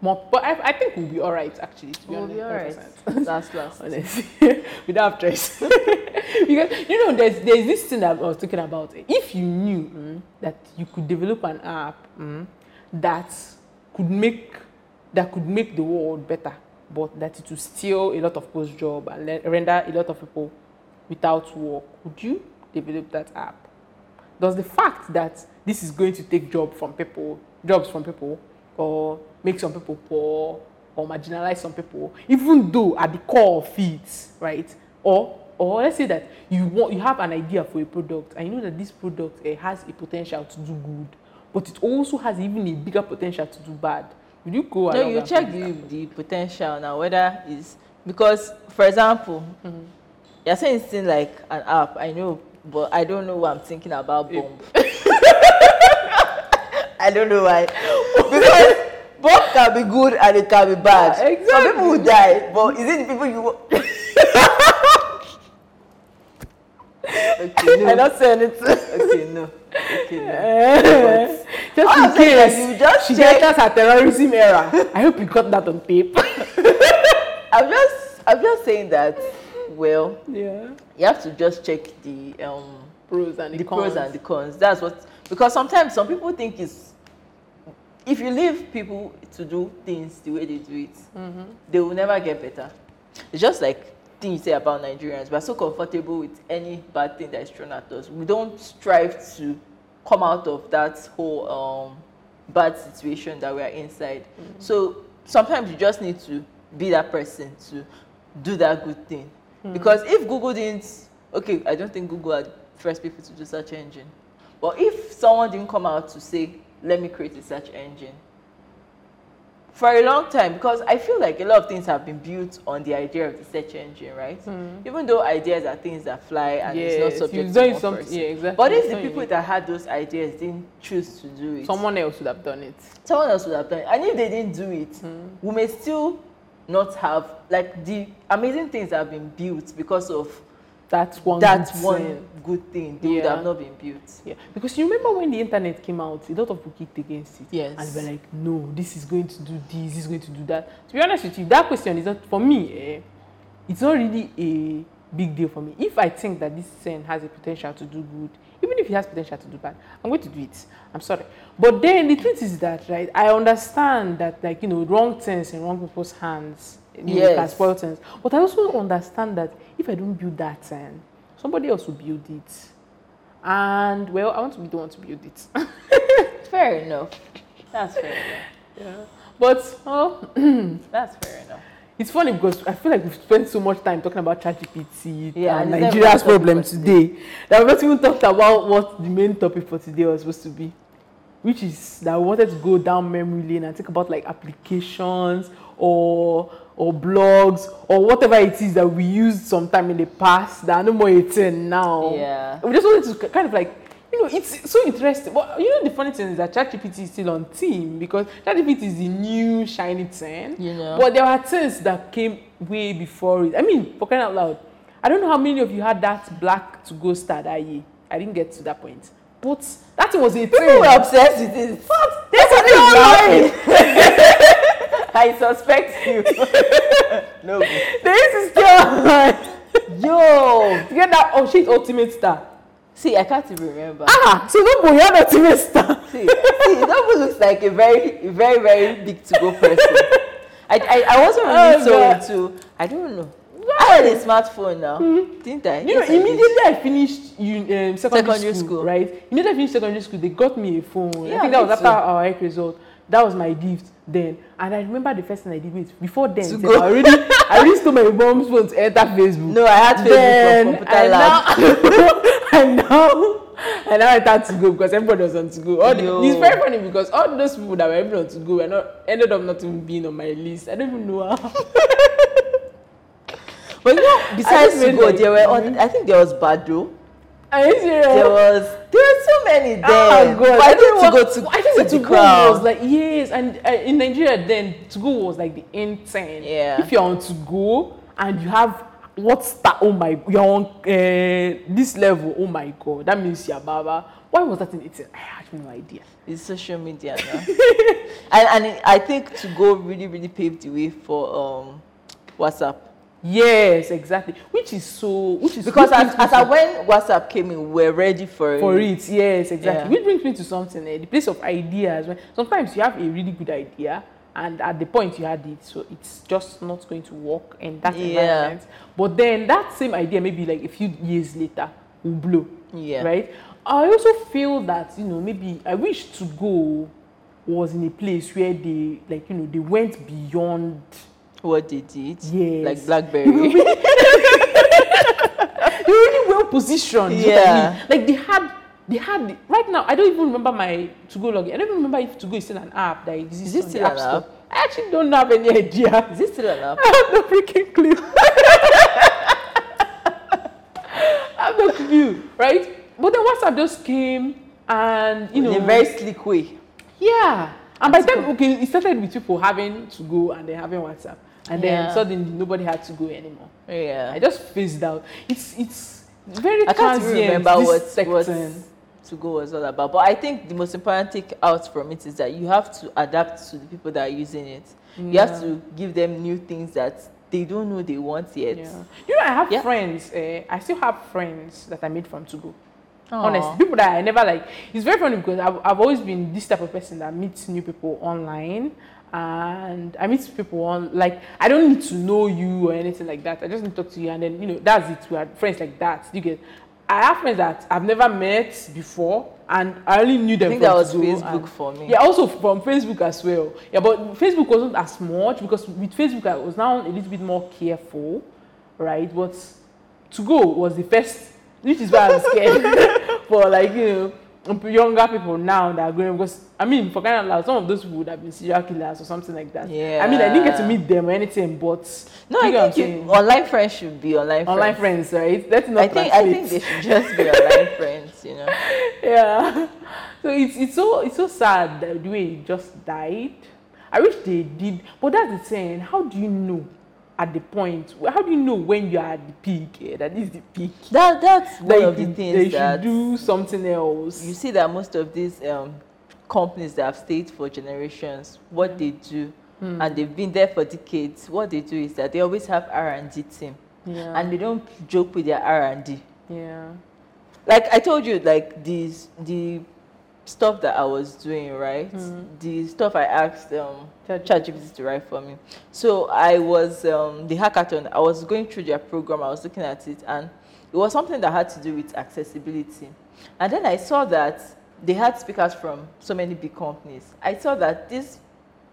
Speaker 4: more but i, I think we'll be all right actually to be
Speaker 3: we'll
Speaker 4: honest
Speaker 3: be all right
Speaker 4: 100%.
Speaker 3: that's last.
Speaker 4: Honestly. We don't have choice because you know there's there's this thing that I was talking about. If you knew mm, that you could develop an app mm, that could make that could make the world better but that it will steal a lot of people's job and le- render a lot of people without work. Would you develop that app? Does the fact that this is going to take job from people jobs from people or make some people poor or marginalize some people even though at the core of it right? Or or let's say that you want you have an idea for a product and you know that this product uh, has a potential to do good but it also has even a bigger potential to do bad will you go
Speaker 3: no you check the, the potential now whether is because for example you're saying it's still like an app i know but i don't know what i'm thinking about bomb i don't know why. Because bomb can be good and it can be bad.
Speaker 4: Yeah,
Speaker 3: some people will die but is it the people you okay no.
Speaker 4: I don't say anything.
Speaker 3: Okay no. Okay no
Speaker 4: just
Speaker 3: All
Speaker 4: in case
Speaker 3: you just
Speaker 4: she
Speaker 3: check-
Speaker 4: enters her terrorism era i hope you got that on tape
Speaker 3: i'm just i'm just saying that well
Speaker 4: yeah
Speaker 3: you have to just check the um
Speaker 4: pros and the,
Speaker 3: the
Speaker 4: cons.
Speaker 3: pros and the cons. That's what because sometimes some people think it's if you leave people to do things the way they do it,
Speaker 4: Mm-hmm.
Speaker 3: they will never get better. It's just like thing you say about Nigerians. We are so comfortable with any bad thing that is thrown at us. We don't strive to come out of that whole um, bad situation that we are inside.
Speaker 4: Mm-hmm.
Speaker 3: So sometimes you just need to be that person to do that good thing.
Speaker 4: Mm-hmm.
Speaker 3: Because if Google didn't, okay, I don't think Google are the first people to do search engine. But if someone didn't come out to say, let me create a search engine. For a long time, because I feel like a lot of things have been built on the idea of the search engine, right? Mm-hmm. Even though ideas are things that fly and
Speaker 4: Yes,
Speaker 3: it's not subject to one person.
Speaker 4: yeah, exactly.
Speaker 3: But if the people that had those ideas didn't choose to do it,
Speaker 4: Someone else would have done it.
Speaker 3: someone else would have done it. And if they didn't do it, hmm. we may still not have like the amazing things that have been built because of
Speaker 4: That's one.
Speaker 3: that
Speaker 4: good
Speaker 3: one
Speaker 4: thing.
Speaker 3: good thing. They would have not been built.
Speaker 4: Yeah, because you remember when the internet came out, a lot of people kicked against it.
Speaker 3: Yes.
Speaker 4: And they were like, no, this is going to do this, this is going to do that. To be honest with you, that question is not, for me, eh, it's not really a big deal for me. If I think that this thing has a potential to do good, even if it has potential to do bad, I'm going to do it. I'm sorry. But then the truth is that, right, I understand that, like, you know, wrong things in wrong people's hands you
Speaker 3: Yes.
Speaker 4: can spoil things. But I also understand that if I don't build that thing, somebody else will build it. And well, I want to be the one to build it.
Speaker 3: Fair enough. That's fair enough.
Speaker 4: yeah. But oh,
Speaker 3: That's fair enough.
Speaker 4: it's funny because I feel like we've spent so much time talking about ChatGPT
Speaker 3: Yeah,
Speaker 4: and
Speaker 3: and it's not
Speaker 4: Nigeria's problem
Speaker 3: for
Speaker 4: today. That we've not even talked about what the main topic for today was supposed to be, which is that we wanted to go down memory lane and think about like applications or or blogs or whatever it is that we used sometime in the past that are no more a thing now.
Speaker 3: Yeah.
Speaker 4: We just wanted to kind of like, you know, it's so interesting. But you know, the funny thing is that ChatGPT is still on team because ChatGPT is the new shiny thing.
Speaker 3: You know.
Speaker 4: But there were things that came way before it. I mean, for crying out loud, I don't know how many of you had that black 2go star that year. I didn't get to that point. But that was a
Speaker 3: People
Speaker 4: thing.
Speaker 3: were obsessed with it.
Speaker 4: What?
Speaker 3: That's what
Speaker 4: They
Speaker 3: they I suspect you. no.
Speaker 4: This is stay
Speaker 3: Yo.
Speaker 4: get that oh shit ultimate star.
Speaker 3: See, I can't even remember.
Speaker 4: Ah, so no boy, you had ultimate star.
Speaker 3: See, see, that looks like a very, very, very big 2go person. I, I, I wasn't really
Speaker 4: Oh,
Speaker 3: so
Speaker 4: God.
Speaker 3: into. I don't know. I had a smartphone now, didn't I?
Speaker 4: You know,
Speaker 3: Yes, I
Speaker 4: immediately I finished un- um, secondary,
Speaker 3: Secondary
Speaker 4: school,
Speaker 3: school.
Speaker 4: right? Immediately I finished secondary school, they got me a phone. I
Speaker 3: Yeah,
Speaker 4: think that was after
Speaker 3: too.
Speaker 4: our heck result. That was my gift then. And I remember the first thing I did with before then.
Speaker 3: 2go.
Speaker 4: I already I already stole my mom's phone to enter Facebook.
Speaker 3: No, I had Facebook
Speaker 4: then
Speaker 3: from computer
Speaker 4: I
Speaker 3: lab.
Speaker 4: now, I now I now entered 2go because everybody was on 2go. All the, it's very funny because all those people that were even on 2go were not ended up not even being on my list. I don't even know how.
Speaker 3: But you know, besides 2go,
Speaker 4: like-
Speaker 3: there were. Other, I think there was Badoo.
Speaker 4: Are you serious?
Speaker 3: There was. There are so many there.
Speaker 4: Oh God!
Speaker 3: I think to go to,
Speaker 4: I think
Speaker 3: to 2go
Speaker 4: was like yes, and uh, in Nigeria then 2go was like the end thing.
Speaker 3: Yeah.
Speaker 4: If you're on 2go and you have what's that? Oh my! You're on uh, this level. Oh my God! That means you're Baba. Why was that in it? I had no idea.
Speaker 3: It's social media now. and and it, I think 2go really really paved the way for um WhatsApp
Speaker 4: Yes, exactly. Which is so. Which is
Speaker 3: because as, as
Speaker 4: to-
Speaker 3: when WhatsApp came in, we we're ready for
Speaker 4: for it yes exactly
Speaker 3: Yeah.
Speaker 4: which brings me to something eh, the place of ideas when sometimes you have a really good idea and at the point you had it so it's just not going to work in that
Speaker 3: Yeah.
Speaker 4: environment but then that same idea maybe like a few years later will blow
Speaker 3: Yeah.
Speaker 4: right i also feel that you know maybe i wish 2go was in a place where they like you know they went beyond
Speaker 3: what they did.
Speaker 4: Yes.
Speaker 3: Like BlackBerry.
Speaker 4: they were really well positioned. you
Speaker 3: Yeah.
Speaker 4: Like they had, they had. the- Right now, I don't even remember my 2go login. I don't even remember if 2go is still an app that exists
Speaker 3: Is it still an app?
Speaker 4: I actually don't have any idea.
Speaker 3: Is it still an app?
Speaker 4: I have no freaking clue. I have no clue, right? But then WhatsApp just came, and you know,
Speaker 3: in a very slick way.
Speaker 4: yeah. And by the time, okay, it started with people having 2go and then having WhatsApp, and then
Speaker 3: Yeah.
Speaker 4: suddenly nobody had 2go anymore.
Speaker 3: Yeah, I
Speaker 4: just phased out. It's it's very
Speaker 3: I can't remember what
Speaker 4: sector.
Speaker 3: what 2go was all about. But I think the most important take out from it is that you have to adapt to the people that are using it. You have to give them new things that they don't know they want yet.
Speaker 4: Yeah. You know, I have
Speaker 3: Yeah.
Speaker 4: friends. Uh, I still have friends that I made from 2go.
Speaker 3: Aw.
Speaker 4: Honestly, people that I never like. It's very funny because I've, I've always been this type of person that meets new people online. And I meet people on like I don't need to know you or anything like that. I just need to talk to you, and then you know that's it. We are friends like that. You get. I have friends that I've never met before, and I only knew them.
Speaker 3: I think
Speaker 4: from
Speaker 3: that was Facebook for me.
Speaker 4: Yeah, also from Facebook as well. Yeah, but Facebook wasn't as much because with Facebook I was now a little bit more careful, right? But 2go was the first, which is why I'm scared for like you know younger people now that are growing because I mean for kind of loud, some of those people would have been serial killers or something like that.
Speaker 3: Yeah.
Speaker 4: I mean I didn't get to meet them or anything, but
Speaker 3: No,
Speaker 4: you
Speaker 3: I
Speaker 4: get what I'm
Speaker 3: think you, online friends should be online, friends.
Speaker 4: online
Speaker 3: friends.
Speaker 4: right? Let's not
Speaker 3: I think I think they should just be online friends, you know.
Speaker 4: yeah. So it's it's so it's so sad that the way he just died. I wish they did, but that's the thing. How do you know at the point? How do you know when you are at the peak? eh, that is the peak.
Speaker 3: That that's one
Speaker 4: Like,
Speaker 3: of the
Speaker 4: they
Speaker 3: things
Speaker 4: should
Speaker 3: that
Speaker 4: do something else.
Speaker 3: you see that most of these um, companies that have stayed for generations, what they do,
Speaker 4: Hmm.
Speaker 3: and they've been there for decades. What they do is that they always have R and D team,
Speaker 4: yeah.
Speaker 3: and they don't joke with their R and D.
Speaker 4: yeah.
Speaker 3: Like I told you, like these the stuff that I was doing, right?
Speaker 4: Mm.
Speaker 3: The stuff I asked um,
Speaker 4: ChatGPT.
Speaker 3: To write for me. So I was um, the hackathon. I was going through their program. I was looking at it, and it was something that had to do with accessibility. And then I saw that they had speakers from so many big companies. I saw that these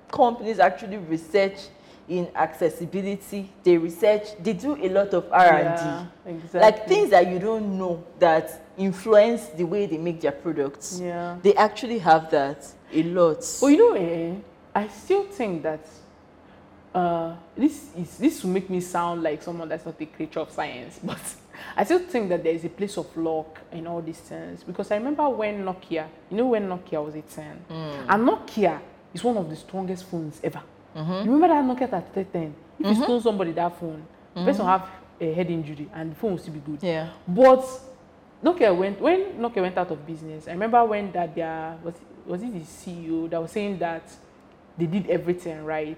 Speaker 3: companies actually research in accessibility. They research. They do a lot of R and D
Speaker 4: Yeah, exactly.
Speaker 3: like things that you don't know that influence the way they make their products.
Speaker 4: Yeah.
Speaker 3: They actually have that a lot.
Speaker 4: But you know, eh, I still think that uh, this is this will make me sound like someone that's not a creature of science, but I still think that there is a place of luck in all these things because I remember when Nokia, you know, when Nokia was a 10, and Nokia is one of the strongest phones ever. You remember that Nokia 3310? If you stole somebody that phone, the person have a head injury and the phone will still be good.
Speaker 3: yeah.
Speaker 4: But Nokia went when Nokia went out of business. I remember when that their was was it the CEO that was saying that they did everything right,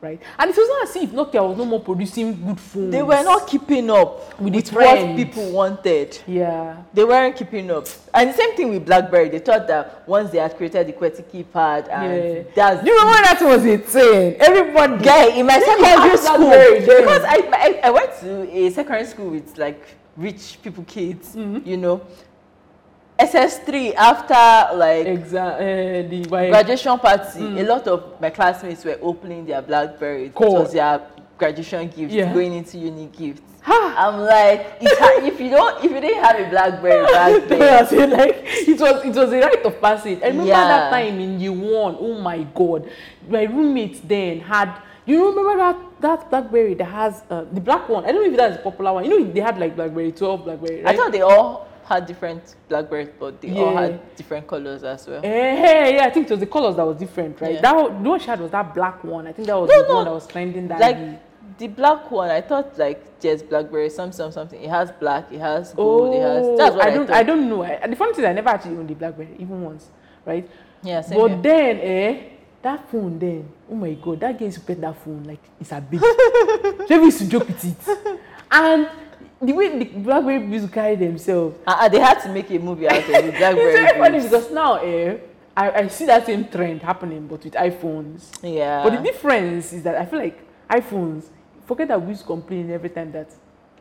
Speaker 4: right? And it was not as if Nokia was no more producing good phones.
Speaker 3: They were not keeping up
Speaker 4: With
Speaker 3: with, what people wanted.
Speaker 4: Yeah.
Speaker 3: They weren't keeping up. And the same thing with BlackBerry. They thought that once they had created the QWERTY keypad and
Speaker 4: Yeah.
Speaker 3: that's
Speaker 4: Do you remember that was a thing? Everybody.
Speaker 3: guy in my secondary school because I, I I went to a secondary school with like rich people kids,
Speaker 4: Mm-hmm.
Speaker 3: you know. SS3 after like
Speaker 4: Exa- uh, the
Speaker 3: graduation party, a lot of my classmates were opening their Blackberry. It was their graduation gift,
Speaker 4: Yeah.
Speaker 3: going into uni gift. I'm like, ha- if you don't, if you didn't have a Blackberry back then,
Speaker 4: like it was it was a rite of passage. I remember
Speaker 3: Yeah.
Speaker 4: that time in year one. Oh my god, my roommate then had. You remember that that BlackBerry that has uh, the black one? I don't know if that's a popular one. You know they had like BlackBerry twelve, BlackBerry. Right?
Speaker 3: I thought they all had different Blackberries, but they all had different colors as well.
Speaker 4: Eh, yeah, I think it was the colors that was different, right?
Speaker 3: Yeah.
Speaker 4: That the one she had was that black one. I think that was
Speaker 3: No,
Speaker 4: the
Speaker 3: no.
Speaker 4: one that was trending that
Speaker 3: Like the black one, I thought like there's Blackberry, some some something. It has black, it has gold, it has. That's what I,
Speaker 4: Oh, I don't.
Speaker 3: thought.
Speaker 4: I don't know. I, the funny thing, is I never actually owned the BlackBerry even once, right?
Speaker 3: Yeah, same
Speaker 4: but
Speaker 3: here.
Speaker 4: then, eh, that phone then, oh my god, that girl used to pet that phone like it's a baby. she used to joke with it, and the way the BlackBerry used to carry themselves,
Speaker 3: Uh, uh, they had to make a movie out of the it.
Speaker 4: it's very funny because now, eh, I, I see that same trend happening, but with iPhones.
Speaker 3: yeah.
Speaker 4: But the difference is that I feel like iPhones, forget that we used to complain every time that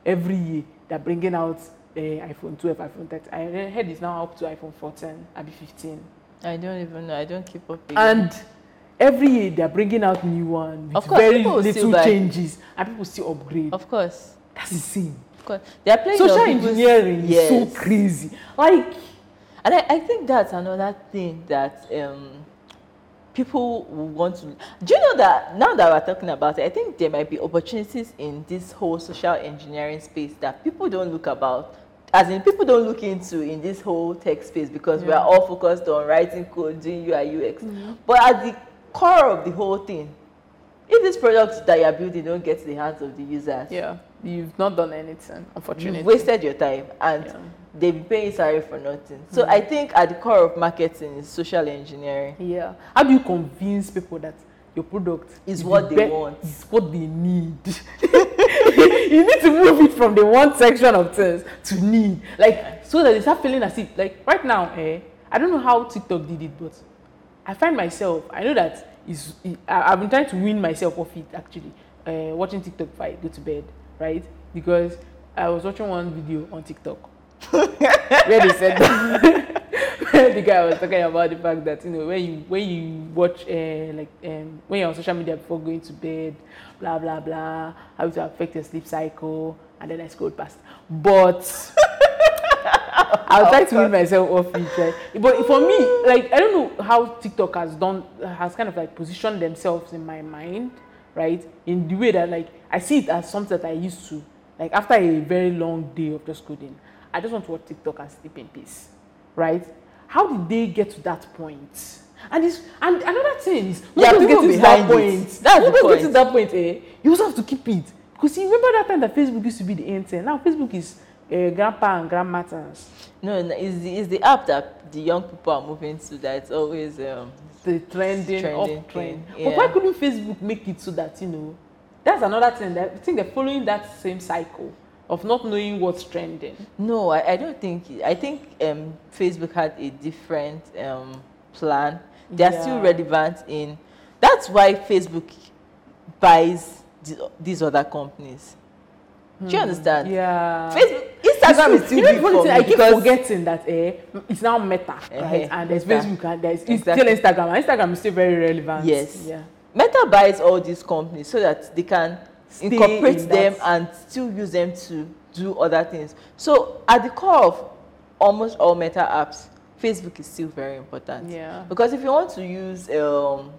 Speaker 4: every year they're bringing out uh, iPhone 12, iPhone 13. I heard it's now up to iPhone 14, maybe 15.
Speaker 3: I don't even know. I don't keep up. it.
Speaker 4: And every year they're bringing out new one with
Speaker 3: Of course,
Speaker 4: very
Speaker 3: people will still
Speaker 4: little changes and people still upgrade.
Speaker 3: of course,
Speaker 4: That's insane.
Speaker 3: of course, they are playing
Speaker 4: Social engineering
Speaker 3: Yes.
Speaker 4: is so crazy. Like,
Speaker 3: And I, I think that's another thing that um, people want to. Do you know that now that we're talking about it, I think there might be opportunities in this whole social engineering space that people don't look about. As in, people don't look into in this whole tech space because we are all focused on writing code, doing UI, UX. But at the core of the whole thing, if these products that you're building don't get to the hands of the users,
Speaker 4: yeah, you've not done anything, unfortunately.
Speaker 3: You've wasted your time and
Speaker 4: Yeah.
Speaker 3: they've been paying salary for nothing. So I think at the core of marketing is social engineering.
Speaker 4: Yeah. How do you convince people that your product
Speaker 3: Is
Speaker 4: the
Speaker 3: what they
Speaker 4: be-
Speaker 3: want.
Speaker 4: Is what they need. you need to move it from the one section of things to need, like so that they start feeling as if, like right now, eh, I don't know how TikTok did it, but I find myself. I know that is. I, I've been trying to win myself off it actually. Uh, watching TikTok before I go to bed, right? Because I was watching one video on TikTok where they said where the guy was talking about the fact that you know when you when you watch uh, like um, when you're on social media before going to bed, blah blah blah, how it will affect your sleep cycle, and then I scrolled past. But I'll try to wean myself off it, right? But for me, like I don't know how TikTok has done has kind of like positioned themselves in my mind, right? In the way that like I see it as something that I used to like after a very long day of just coding, I just want to watch TikTok and sleep in peace, right? How did they get to that point? And this and another thing is
Speaker 3: Yeah,
Speaker 4: get to that
Speaker 3: it.
Speaker 4: point,
Speaker 3: That's
Speaker 4: once get to that point, eh, you also have to keep it. Because you remember that time that Facebook used to be the internet. Now Facebook is uh, grandpa and grandmatters.
Speaker 3: No, no, it's the, it's the app that the young people are moving to that it's always um,
Speaker 4: the trending,
Speaker 3: Trending
Speaker 4: up trend.
Speaker 3: thing,
Speaker 4: But why couldn't Facebook make it so that you know? That's another thing that I think they're following that same cycle of not knowing what's trending.
Speaker 3: No, I, I don't think. I think um, Facebook had a different um, plan. They are still relevant in. That's why Facebook buys the, these other companies. Do you understand?
Speaker 4: Hmm. Yeah.
Speaker 3: Facebook, Instagram is still
Speaker 4: you know,
Speaker 3: big for me
Speaker 4: I keep forgetting that eh, it's now Meta, right?
Speaker 3: Eh-heh,
Speaker 4: And there's
Speaker 3: Meta.
Speaker 4: Facebook and there's
Speaker 3: Exactly.
Speaker 4: still Instagram. And Instagram is still very relevant.
Speaker 3: Yes.
Speaker 4: Yeah.
Speaker 3: Meta buys all these companies so that they can
Speaker 4: Stay
Speaker 3: incorporate
Speaker 4: in
Speaker 3: them and still use them to do other things. So at the core of almost all Meta apps, Facebook is still very important.
Speaker 4: Yeah.
Speaker 3: Because if you want to use um,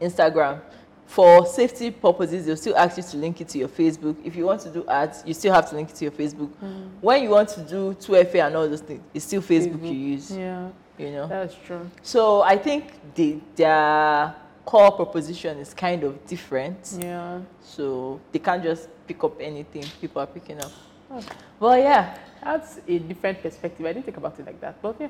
Speaker 3: Instagram for safety purposes, they'll still ask you to link it to your Facebook. If you want to do ads, you still have to link it to your Facebook.
Speaker 4: Hmm.
Speaker 3: When you want to do 2FA and all those things, it's still Facebook, you use.
Speaker 4: Yeah.
Speaker 3: You know.
Speaker 4: That's true.
Speaker 3: So I think the, their core proposition is kind of different.
Speaker 4: Yeah.
Speaker 3: So they can't just pick up anything people are picking up.
Speaker 4: Oh.
Speaker 3: Well, yeah.
Speaker 4: That's a different perspective. I didn't think about it like that. But yeah,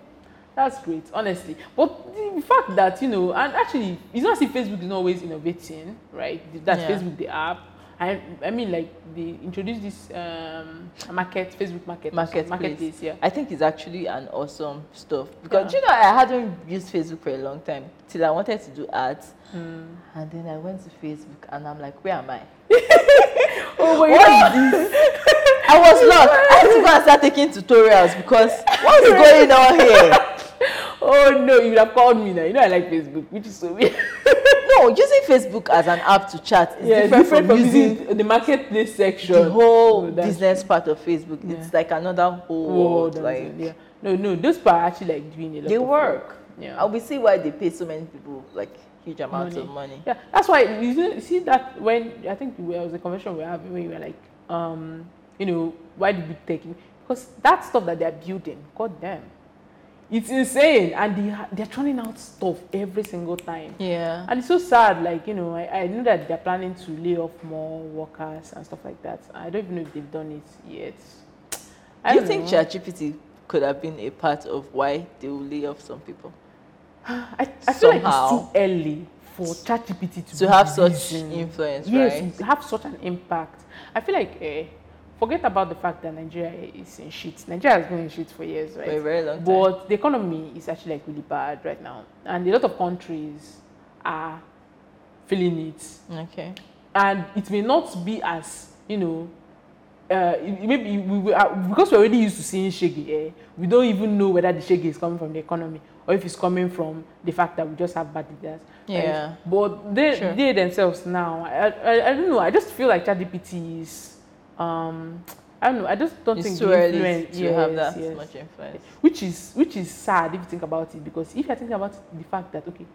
Speaker 4: that's great, honestly. But the fact that, you know, and actually, it's not as if Facebook is not always innovating, right? That's
Speaker 3: Yeah.
Speaker 4: Facebook, the app. I, I mean, like, they introduced this um, market, Facebook market.
Speaker 3: Marketplace.
Speaker 4: Marketplace, yeah.
Speaker 3: I think it's actually an awesome stuff because
Speaker 4: Yeah.
Speaker 3: you know I hadn't used Facebook for a long time till I wanted to do ads,
Speaker 4: Hmm.
Speaker 3: and then I went to Facebook and I'm like, where am I?
Speaker 4: Oh,
Speaker 3: What this? I was lost. I had to go and start taking tutorials because what's going on here?
Speaker 4: Oh no, you would have called me now. You know, I like Facebook, which is so weird.
Speaker 3: No, using Facebook as an app to chat is
Speaker 4: yeah,
Speaker 3: different,
Speaker 4: different,
Speaker 3: from,
Speaker 4: from
Speaker 3: using
Speaker 4: the marketplace section.
Speaker 3: the whole business part of Facebook.
Speaker 4: Yeah.
Speaker 3: It's like another whole world. Like
Speaker 4: yeah. No, no, those people are actually like doing a lot
Speaker 3: they work.
Speaker 4: Yeah.
Speaker 3: And we see why they pay so many people like huge amounts of money.
Speaker 4: Yeah, that's why you see- that when I think there was a conversation we were having when you were like, um, you know, why did we take it? Because that stuff that they're building, god damn, it's insane, and they they're turning out stuff every single time.
Speaker 3: Yeah.
Speaker 4: And it's so sad, like, you know, I, I know that they're planning to lay off more workers and stuff like that. I don't even know if they've done it yet. I
Speaker 3: Do you think. ChatGPT could have been a part of why they will lay off some people?
Speaker 4: I, I feel like it's too early for ChatGPT to,
Speaker 3: To have such influence,
Speaker 4: yes,
Speaker 3: right?
Speaker 4: have such an impact. I feel like uh, forget about the fact that Nigeria is in shit. Nigeria has been in shit for years, right?
Speaker 3: For a very long time.
Speaker 4: But the economy is actually like really bad right now, and a lot of countries are feeling it.
Speaker 3: Okay.
Speaker 4: and it may not be as you know uh, maybe we, we are, because we're already used to seeing shaggy eh, we don't even know whether the shaggy is coming from the economy or if it's coming from the fact that we just have bad leaders right?
Speaker 3: Yeah.
Speaker 4: but they
Speaker 3: Sure.
Speaker 4: they themselves now I, I, I don't know i just feel like ChatGPT is um i don't know i just don't
Speaker 3: It's
Speaker 4: think
Speaker 3: too
Speaker 4: the influence-
Speaker 3: have
Speaker 4: yes,
Speaker 3: that
Speaker 4: yes
Speaker 3: much influence.
Speaker 4: which is which is sad if you think about it because if you're thinking about the fact that okay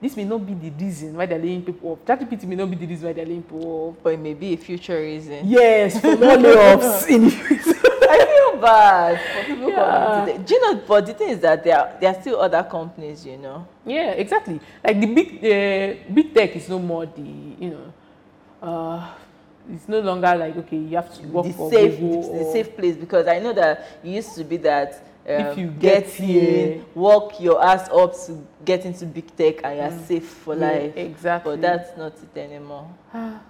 Speaker 4: this may not be the reason why they're laying people off ChatGPT may not be the reason why they're laying people off
Speaker 3: But it may be a future reason.
Speaker 4: yes for more layoffs in the future
Speaker 3: I feel bad for people
Speaker 4: Yeah.
Speaker 3: coming to Do you know? But the thing is that there are, there are still other companies, you know.
Speaker 4: yeah exactly like the big the big tech is no more the you know uh it's no longer like okay you have to work
Speaker 3: the
Speaker 4: for
Speaker 3: safe,
Speaker 4: Google
Speaker 3: the, safe place because I know that it used to be that um,
Speaker 4: If you
Speaker 3: get,
Speaker 4: get
Speaker 3: in,
Speaker 4: here-
Speaker 3: work your ass up to get into big tech and you're safe for
Speaker 4: Mm. Yeah,
Speaker 3: life.
Speaker 4: exactly
Speaker 3: But that's not it anymore.
Speaker 4: there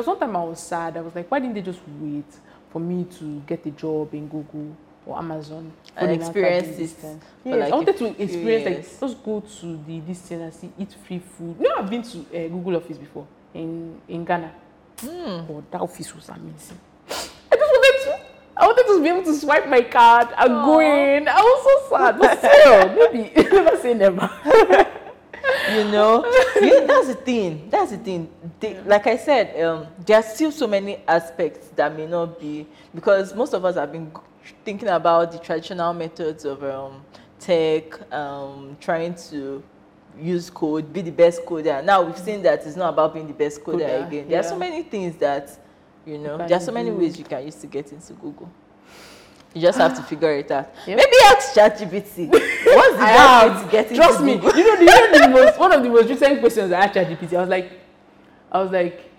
Speaker 4: was one time I was sad. I was like, why didn't they just wait for me to get a job in Google or Amazon?
Speaker 3: And
Speaker 4: they now start
Speaker 3: experience
Speaker 4: this
Speaker 3: it
Speaker 4: thing?
Speaker 3: for
Speaker 4: Yes,
Speaker 3: like
Speaker 4: I wanted to experience like just go to the this thing and see eat free food. You know, I've been to uh, Google office before in in Ghana. Oh, that office was amazing. I just wanted to. I wanted to be able to swipe my card and go in. I was so sad, but still, maybe never say never.
Speaker 3: you know you, that's the thing that's the thing they, like i said um, there are still so many aspects that may not be because most of us have been thinking about the traditional methods of um, tech, um, trying to use code, be the best coder. Now we've mm. seen that it's not about being the best coder,
Speaker 4: Coder,
Speaker 3: again. There are so many things that you know. There are so many ways you can use to get into Google. You just have to figure it out.
Speaker 4: Yep.
Speaker 3: Maybe ask ChatGPT. What's the best way to get into
Speaker 4: Trust me.
Speaker 3: Google?
Speaker 4: You know, the, you know the most one of the most recent questions I asked ChatGPT. I was like, I was like,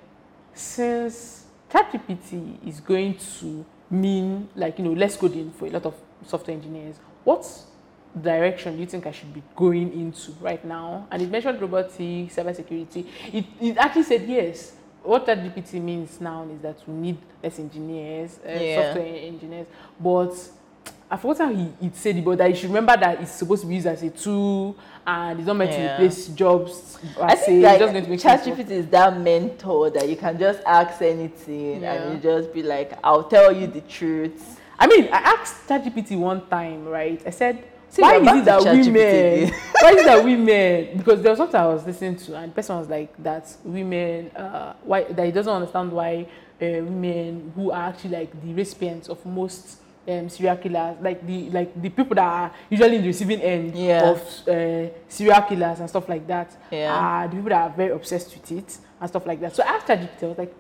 Speaker 4: since ChatGPT is going to mean like you know less coding for a lot of software engineers, what direction you think I should be going into right now? And it mentioned robotics, cybersecurity. It it actually said yes. What that GPT means now is that we need less engineers, uh,
Speaker 3: Yeah.
Speaker 4: software engineers, but I forgot how he, said it, but you should remember that it's supposed to be used as a tool and it's not meant
Speaker 3: Yeah.
Speaker 4: to replace jobs.
Speaker 3: I think
Speaker 4: it's
Speaker 3: like
Speaker 4: just going to make.
Speaker 3: ChatGPT is that mentor that you can just ask anything
Speaker 4: Yeah.
Speaker 3: and you just be like, I'll tell you the truth.
Speaker 4: I mean, I asked ChatGPT one time, right? I said,
Speaker 3: See,
Speaker 4: why is it that women, why is it that women, because there was something I was listening to and the person was like that women, uh, why, that he doesn't understand why uh, women who are actually like the recipients of most um, serial killers, like the like the people that are usually in the receiving end
Speaker 3: Yeah.
Speaker 4: of uh, serial killers and stuff like that,
Speaker 3: Yeah.
Speaker 4: are the people that are very obsessed with it and stuff like that. So I asked ChatGPT, I was like,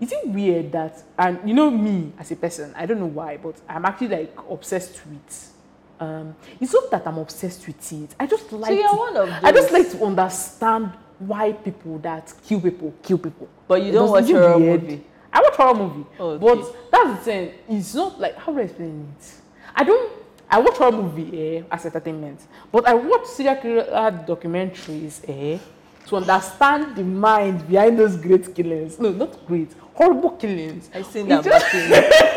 Speaker 4: is it weird that and you know me as a person i don't know why but i'm actually like obsessed with um it's not that i'm obsessed with it. I just like
Speaker 3: you're
Speaker 4: to,
Speaker 3: one of
Speaker 4: i just like to understand why people that kill people kill people.
Speaker 3: But you don't watch horror movie.
Speaker 4: i watch horror movie
Speaker 3: Okay.
Speaker 4: but that's the thing. It's not like how do i explain it? I don't i watch horror movie eh, as entertainment but i watch serial killer documentaries eh, to understand the mind behind those great killings. No not great horrible killings.
Speaker 3: I seen that
Speaker 4: just-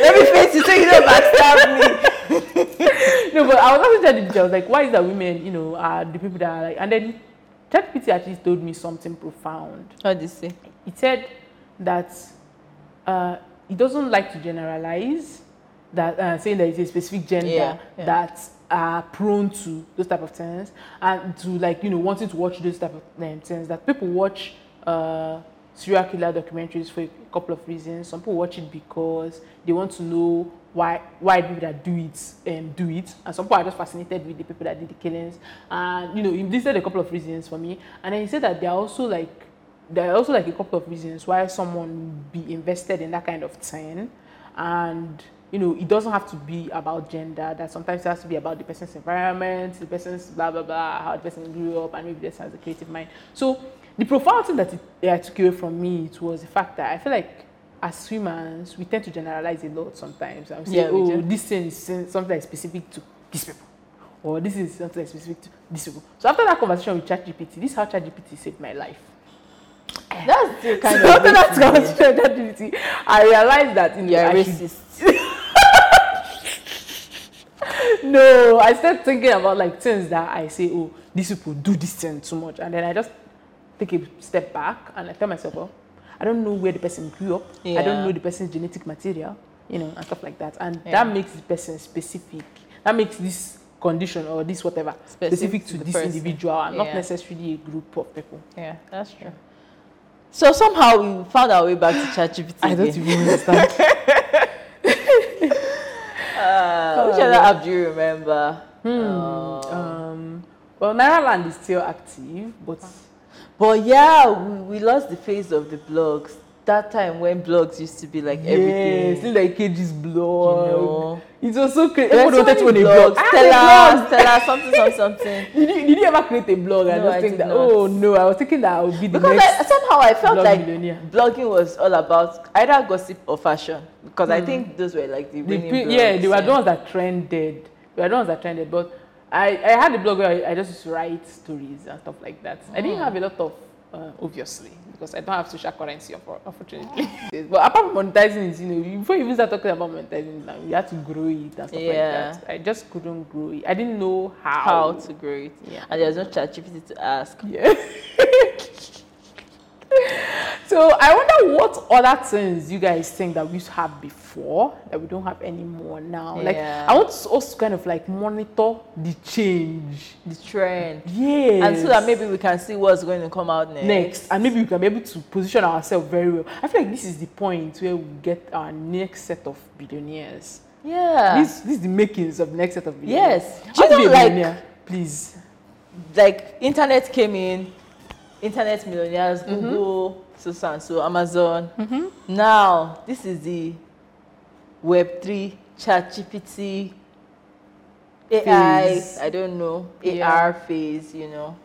Speaker 3: Let me face you so you don't backstab me.
Speaker 4: no, but I was asking ChatGPT, I was like, why is that women, you know, are the people that are like, and then ChatGPT actually told me something profound.
Speaker 3: What do you say?
Speaker 4: It said that uh, it doesn't like to generalize, that uh, saying that it's a specific gender
Speaker 3: Yeah, yeah.
Speaker 4: that are prone to those type of things, and to like, you know, wanting to watch those type of um, things. That people watch uh, serial killer documentaries for a couple of reasons. Some people watch it because they want to know why why people that do it um, do it, and some people are just fascinated with the people that did the killings. And you know, he listed a couple of reasons for me, and then he said that there are also like there are also like a couple of reasons why someone be invested in that kind of thing, and you know, it doesn't have to be about gender. That sometimes it has to be about the person's environment, the person's blah blah blah, how the person grew up, and maybe person has a creative mind. So the profound thing that it, I took away from me it was the fact that I feel like as humans we tend to generalize a lot sometimes. I would say,
Speaker 3: Yeah,
Speaker 4: oh,
Speaker 3: do.
Speaker 4: this thing is something specific to these people, or this is something specific to these people. So after that conversation with ChatGPT, this is how ChatGPT saved my life.
Speaker 3: That's the kind
Speaker 4: so
Speaker 3: of
Speaker 4: after that conversation with ChatGPT, I realized that know,
Speaker 3: You're racist.
Speaker 4: no, I started thinking about like things that I say, oh, these people do this thing too much, and then I just take a step back and I tell myself, oh, I don't know where the person grew up. I don't know the person's genetic material, you know, and stuff like that, and
Speaker 3: Yeah.
Speaker 4: that makes the person specific. That makes this condition or this whatever
Speaker 3: Specific
Speaker 4: specific,
Speaker 3: to
Speaker 4: to
Speaker 3: the
Speaker 4: this
Speaker 3: person.
Speaker 4: individual and not necessarily a group of people.
Speaker 3: Yeah, that's true. So somehow we found our way back to ChatGPT.
Speaker 4: I don't
Speaker 3: again.
Speaker 4: even understand.
Speaker 3: Uh, which other app do you remember?
Speaker 4: Hmm.
Speaker 3: Uh,
Speaker 4: um, well, Nairaland is still active, but
Speaker 3: but yeah, we, we lost the face of the blogs. That time when blogs used to be like
Speaker 4: yes,
Speaker 3: everything.
Speaker 4: like KG's blog.
Speaker 3: You know.
Speaker 4: It was so crazy. Everyone
Speaker 3: so
Speaker 4: wanted to own a blog.
Speaker 3: blogs.
Speaker 4: I
Speaker 3: Stella,
Speaker 4: had a blog.
Speaker 3: Stella, something, something, something.
Speaker 4: Did you, did you ever create a blog
Speaker 3: No, I
Speaker 4: think
Speaker 3: did
Speaker 4: that,
Speaker 3: not.
Speaker 4: oh no, I was thinking that I would be the
Speaker 3: Because
Speaker 4: next.
Speaker 3: I, somehow I felt
Speaker 4: blog
Speaker 3: like
Speaker 4: millionaire.
Speaker 3: blogging was all about either gossip or fashion. Because I think those were like the
Speaker 4: Hmm. The
Speaker 3: winning blogs.
Speaker 4: yeah, they were the ones that trended. They were the ones that trended. But I, I had a blog where I, I just write stories and stuff like that. I
Speaker 3: Hmm.
Speaker 4: didn't have a lot of, uh, obviously, because I don't have social currency, unfortunately. but apart from monetizing it, you know, before you even start talking about monetizing, now you had to grow it and stuff
Speaker 3: Yeah.
Speaker 4: like that. I just couldn't grow it. I didn't know how.
Speaker 3: How to grow it.
Speaker 4: Yeah.
Speaker 3: And there's no ChatGPT to ask.
Speaker 4: Yeah. So I wonder what other things you guys think that we used to have before that we don't have anymore now. Like
Speaker 3: Yeah.
Speaker 4: I want us to kind of like monitor the change.
Speaker 3: the trend.
Speaker 4: Yes.
Speaker 3: And so that maybe we can see what's going to come out next.
Speaker 4: next and maybe we can be able to position ourselves very well. I feel like this is the point where we get our next set of billionaires.
Speaker 3: Yeah.
Speaker 4: This this is the makings of the next set of billionaires.
Speaker 3: Yes.
Speaker 4: Just be a
Speaker 3: like-
Speaker 4: billionaire, please.
Speaker 3: like internet came in, internet millionaires,
Speaker 4: Mm-hmm.
Speaker 3: Google, so so and so, Amazon. Now this is the Web three, Chat GPT, AI.
Speaker 4: Phase.
Speaker 3: I don't know
Speaker 4: Yeah.
Speaker 3: AR phase. You know,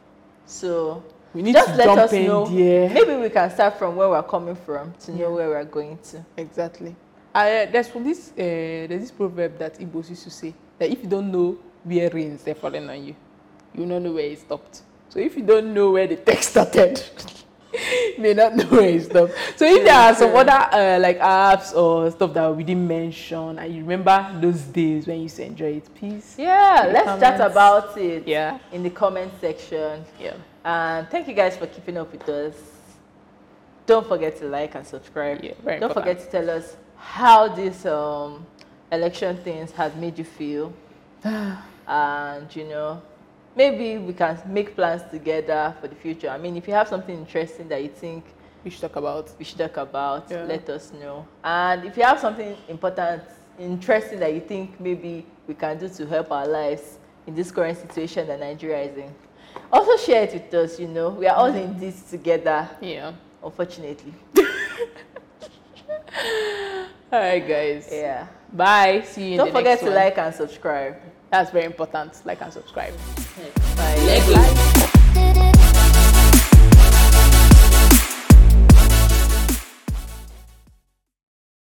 Speaker 3: so
Speaker 4: We need
Speaker 3: just
Speaker 4: to
Speaker 3: let
Speaker 4: jump
Speaker 3: us
Speaker 4: in
Speaker 3: know.
Speaker 4: there.
Speaker 3: Maybe we can start from where we're coming from to know where we're going to.
Speaker 4: Exactly. Uh, there's from this uh, there's this proverb that Igbos used to say that if you don't know where rains they're falling on you, you not know where it stopped. So if you don't know where the text started, you may not know where it stopped. So if there are some
Speaker 3: True.
Speaker 4: other uh, like apps or stuff that we didn't mention and you remember those days when you used to enjoy it, please.
Speaker 3: Yeah, let's chat about it.
Speaker 4: Yeah.
Speaker 3: in the comment section.
Speaker 4: Yeah.
Speaker 3: And thank you guys for keeping up with us. Don't forget to like and subscribe.
Speaker 4: Yeah,
Speaker 3: Don't
Speaker 4: important.
Speaker 3: forget to tell us how these um, election things has made you feel. and you know, maybe we can make plans together for the future. I mean, if you have something interesting that you think
Speaker 4: We should talk about.
Speaker 3: we should talk about,
Speaker 4: Yeah.
Speaker 3: let us know. And if you have something important, interesting that you think maybe we can do to help our lives in this current situation that Nigeria is in, also share it with us. You know, we are all in this together,
Speaker 4: Yeah.
Speaker 3: unfortunately.
Speaker 4: All right, guys.
Speaker 3: Yeah.
Speaker 4: Bye. See you in
Speaker 3: Don't forget to
Speaker 4: one.
Speaker 3: like and subscribe.
Speaker 4: That's very important. Like and subscribe.
Speaker 3: Okay.
Speaker 1: Bye.
Speaker 4: Bye.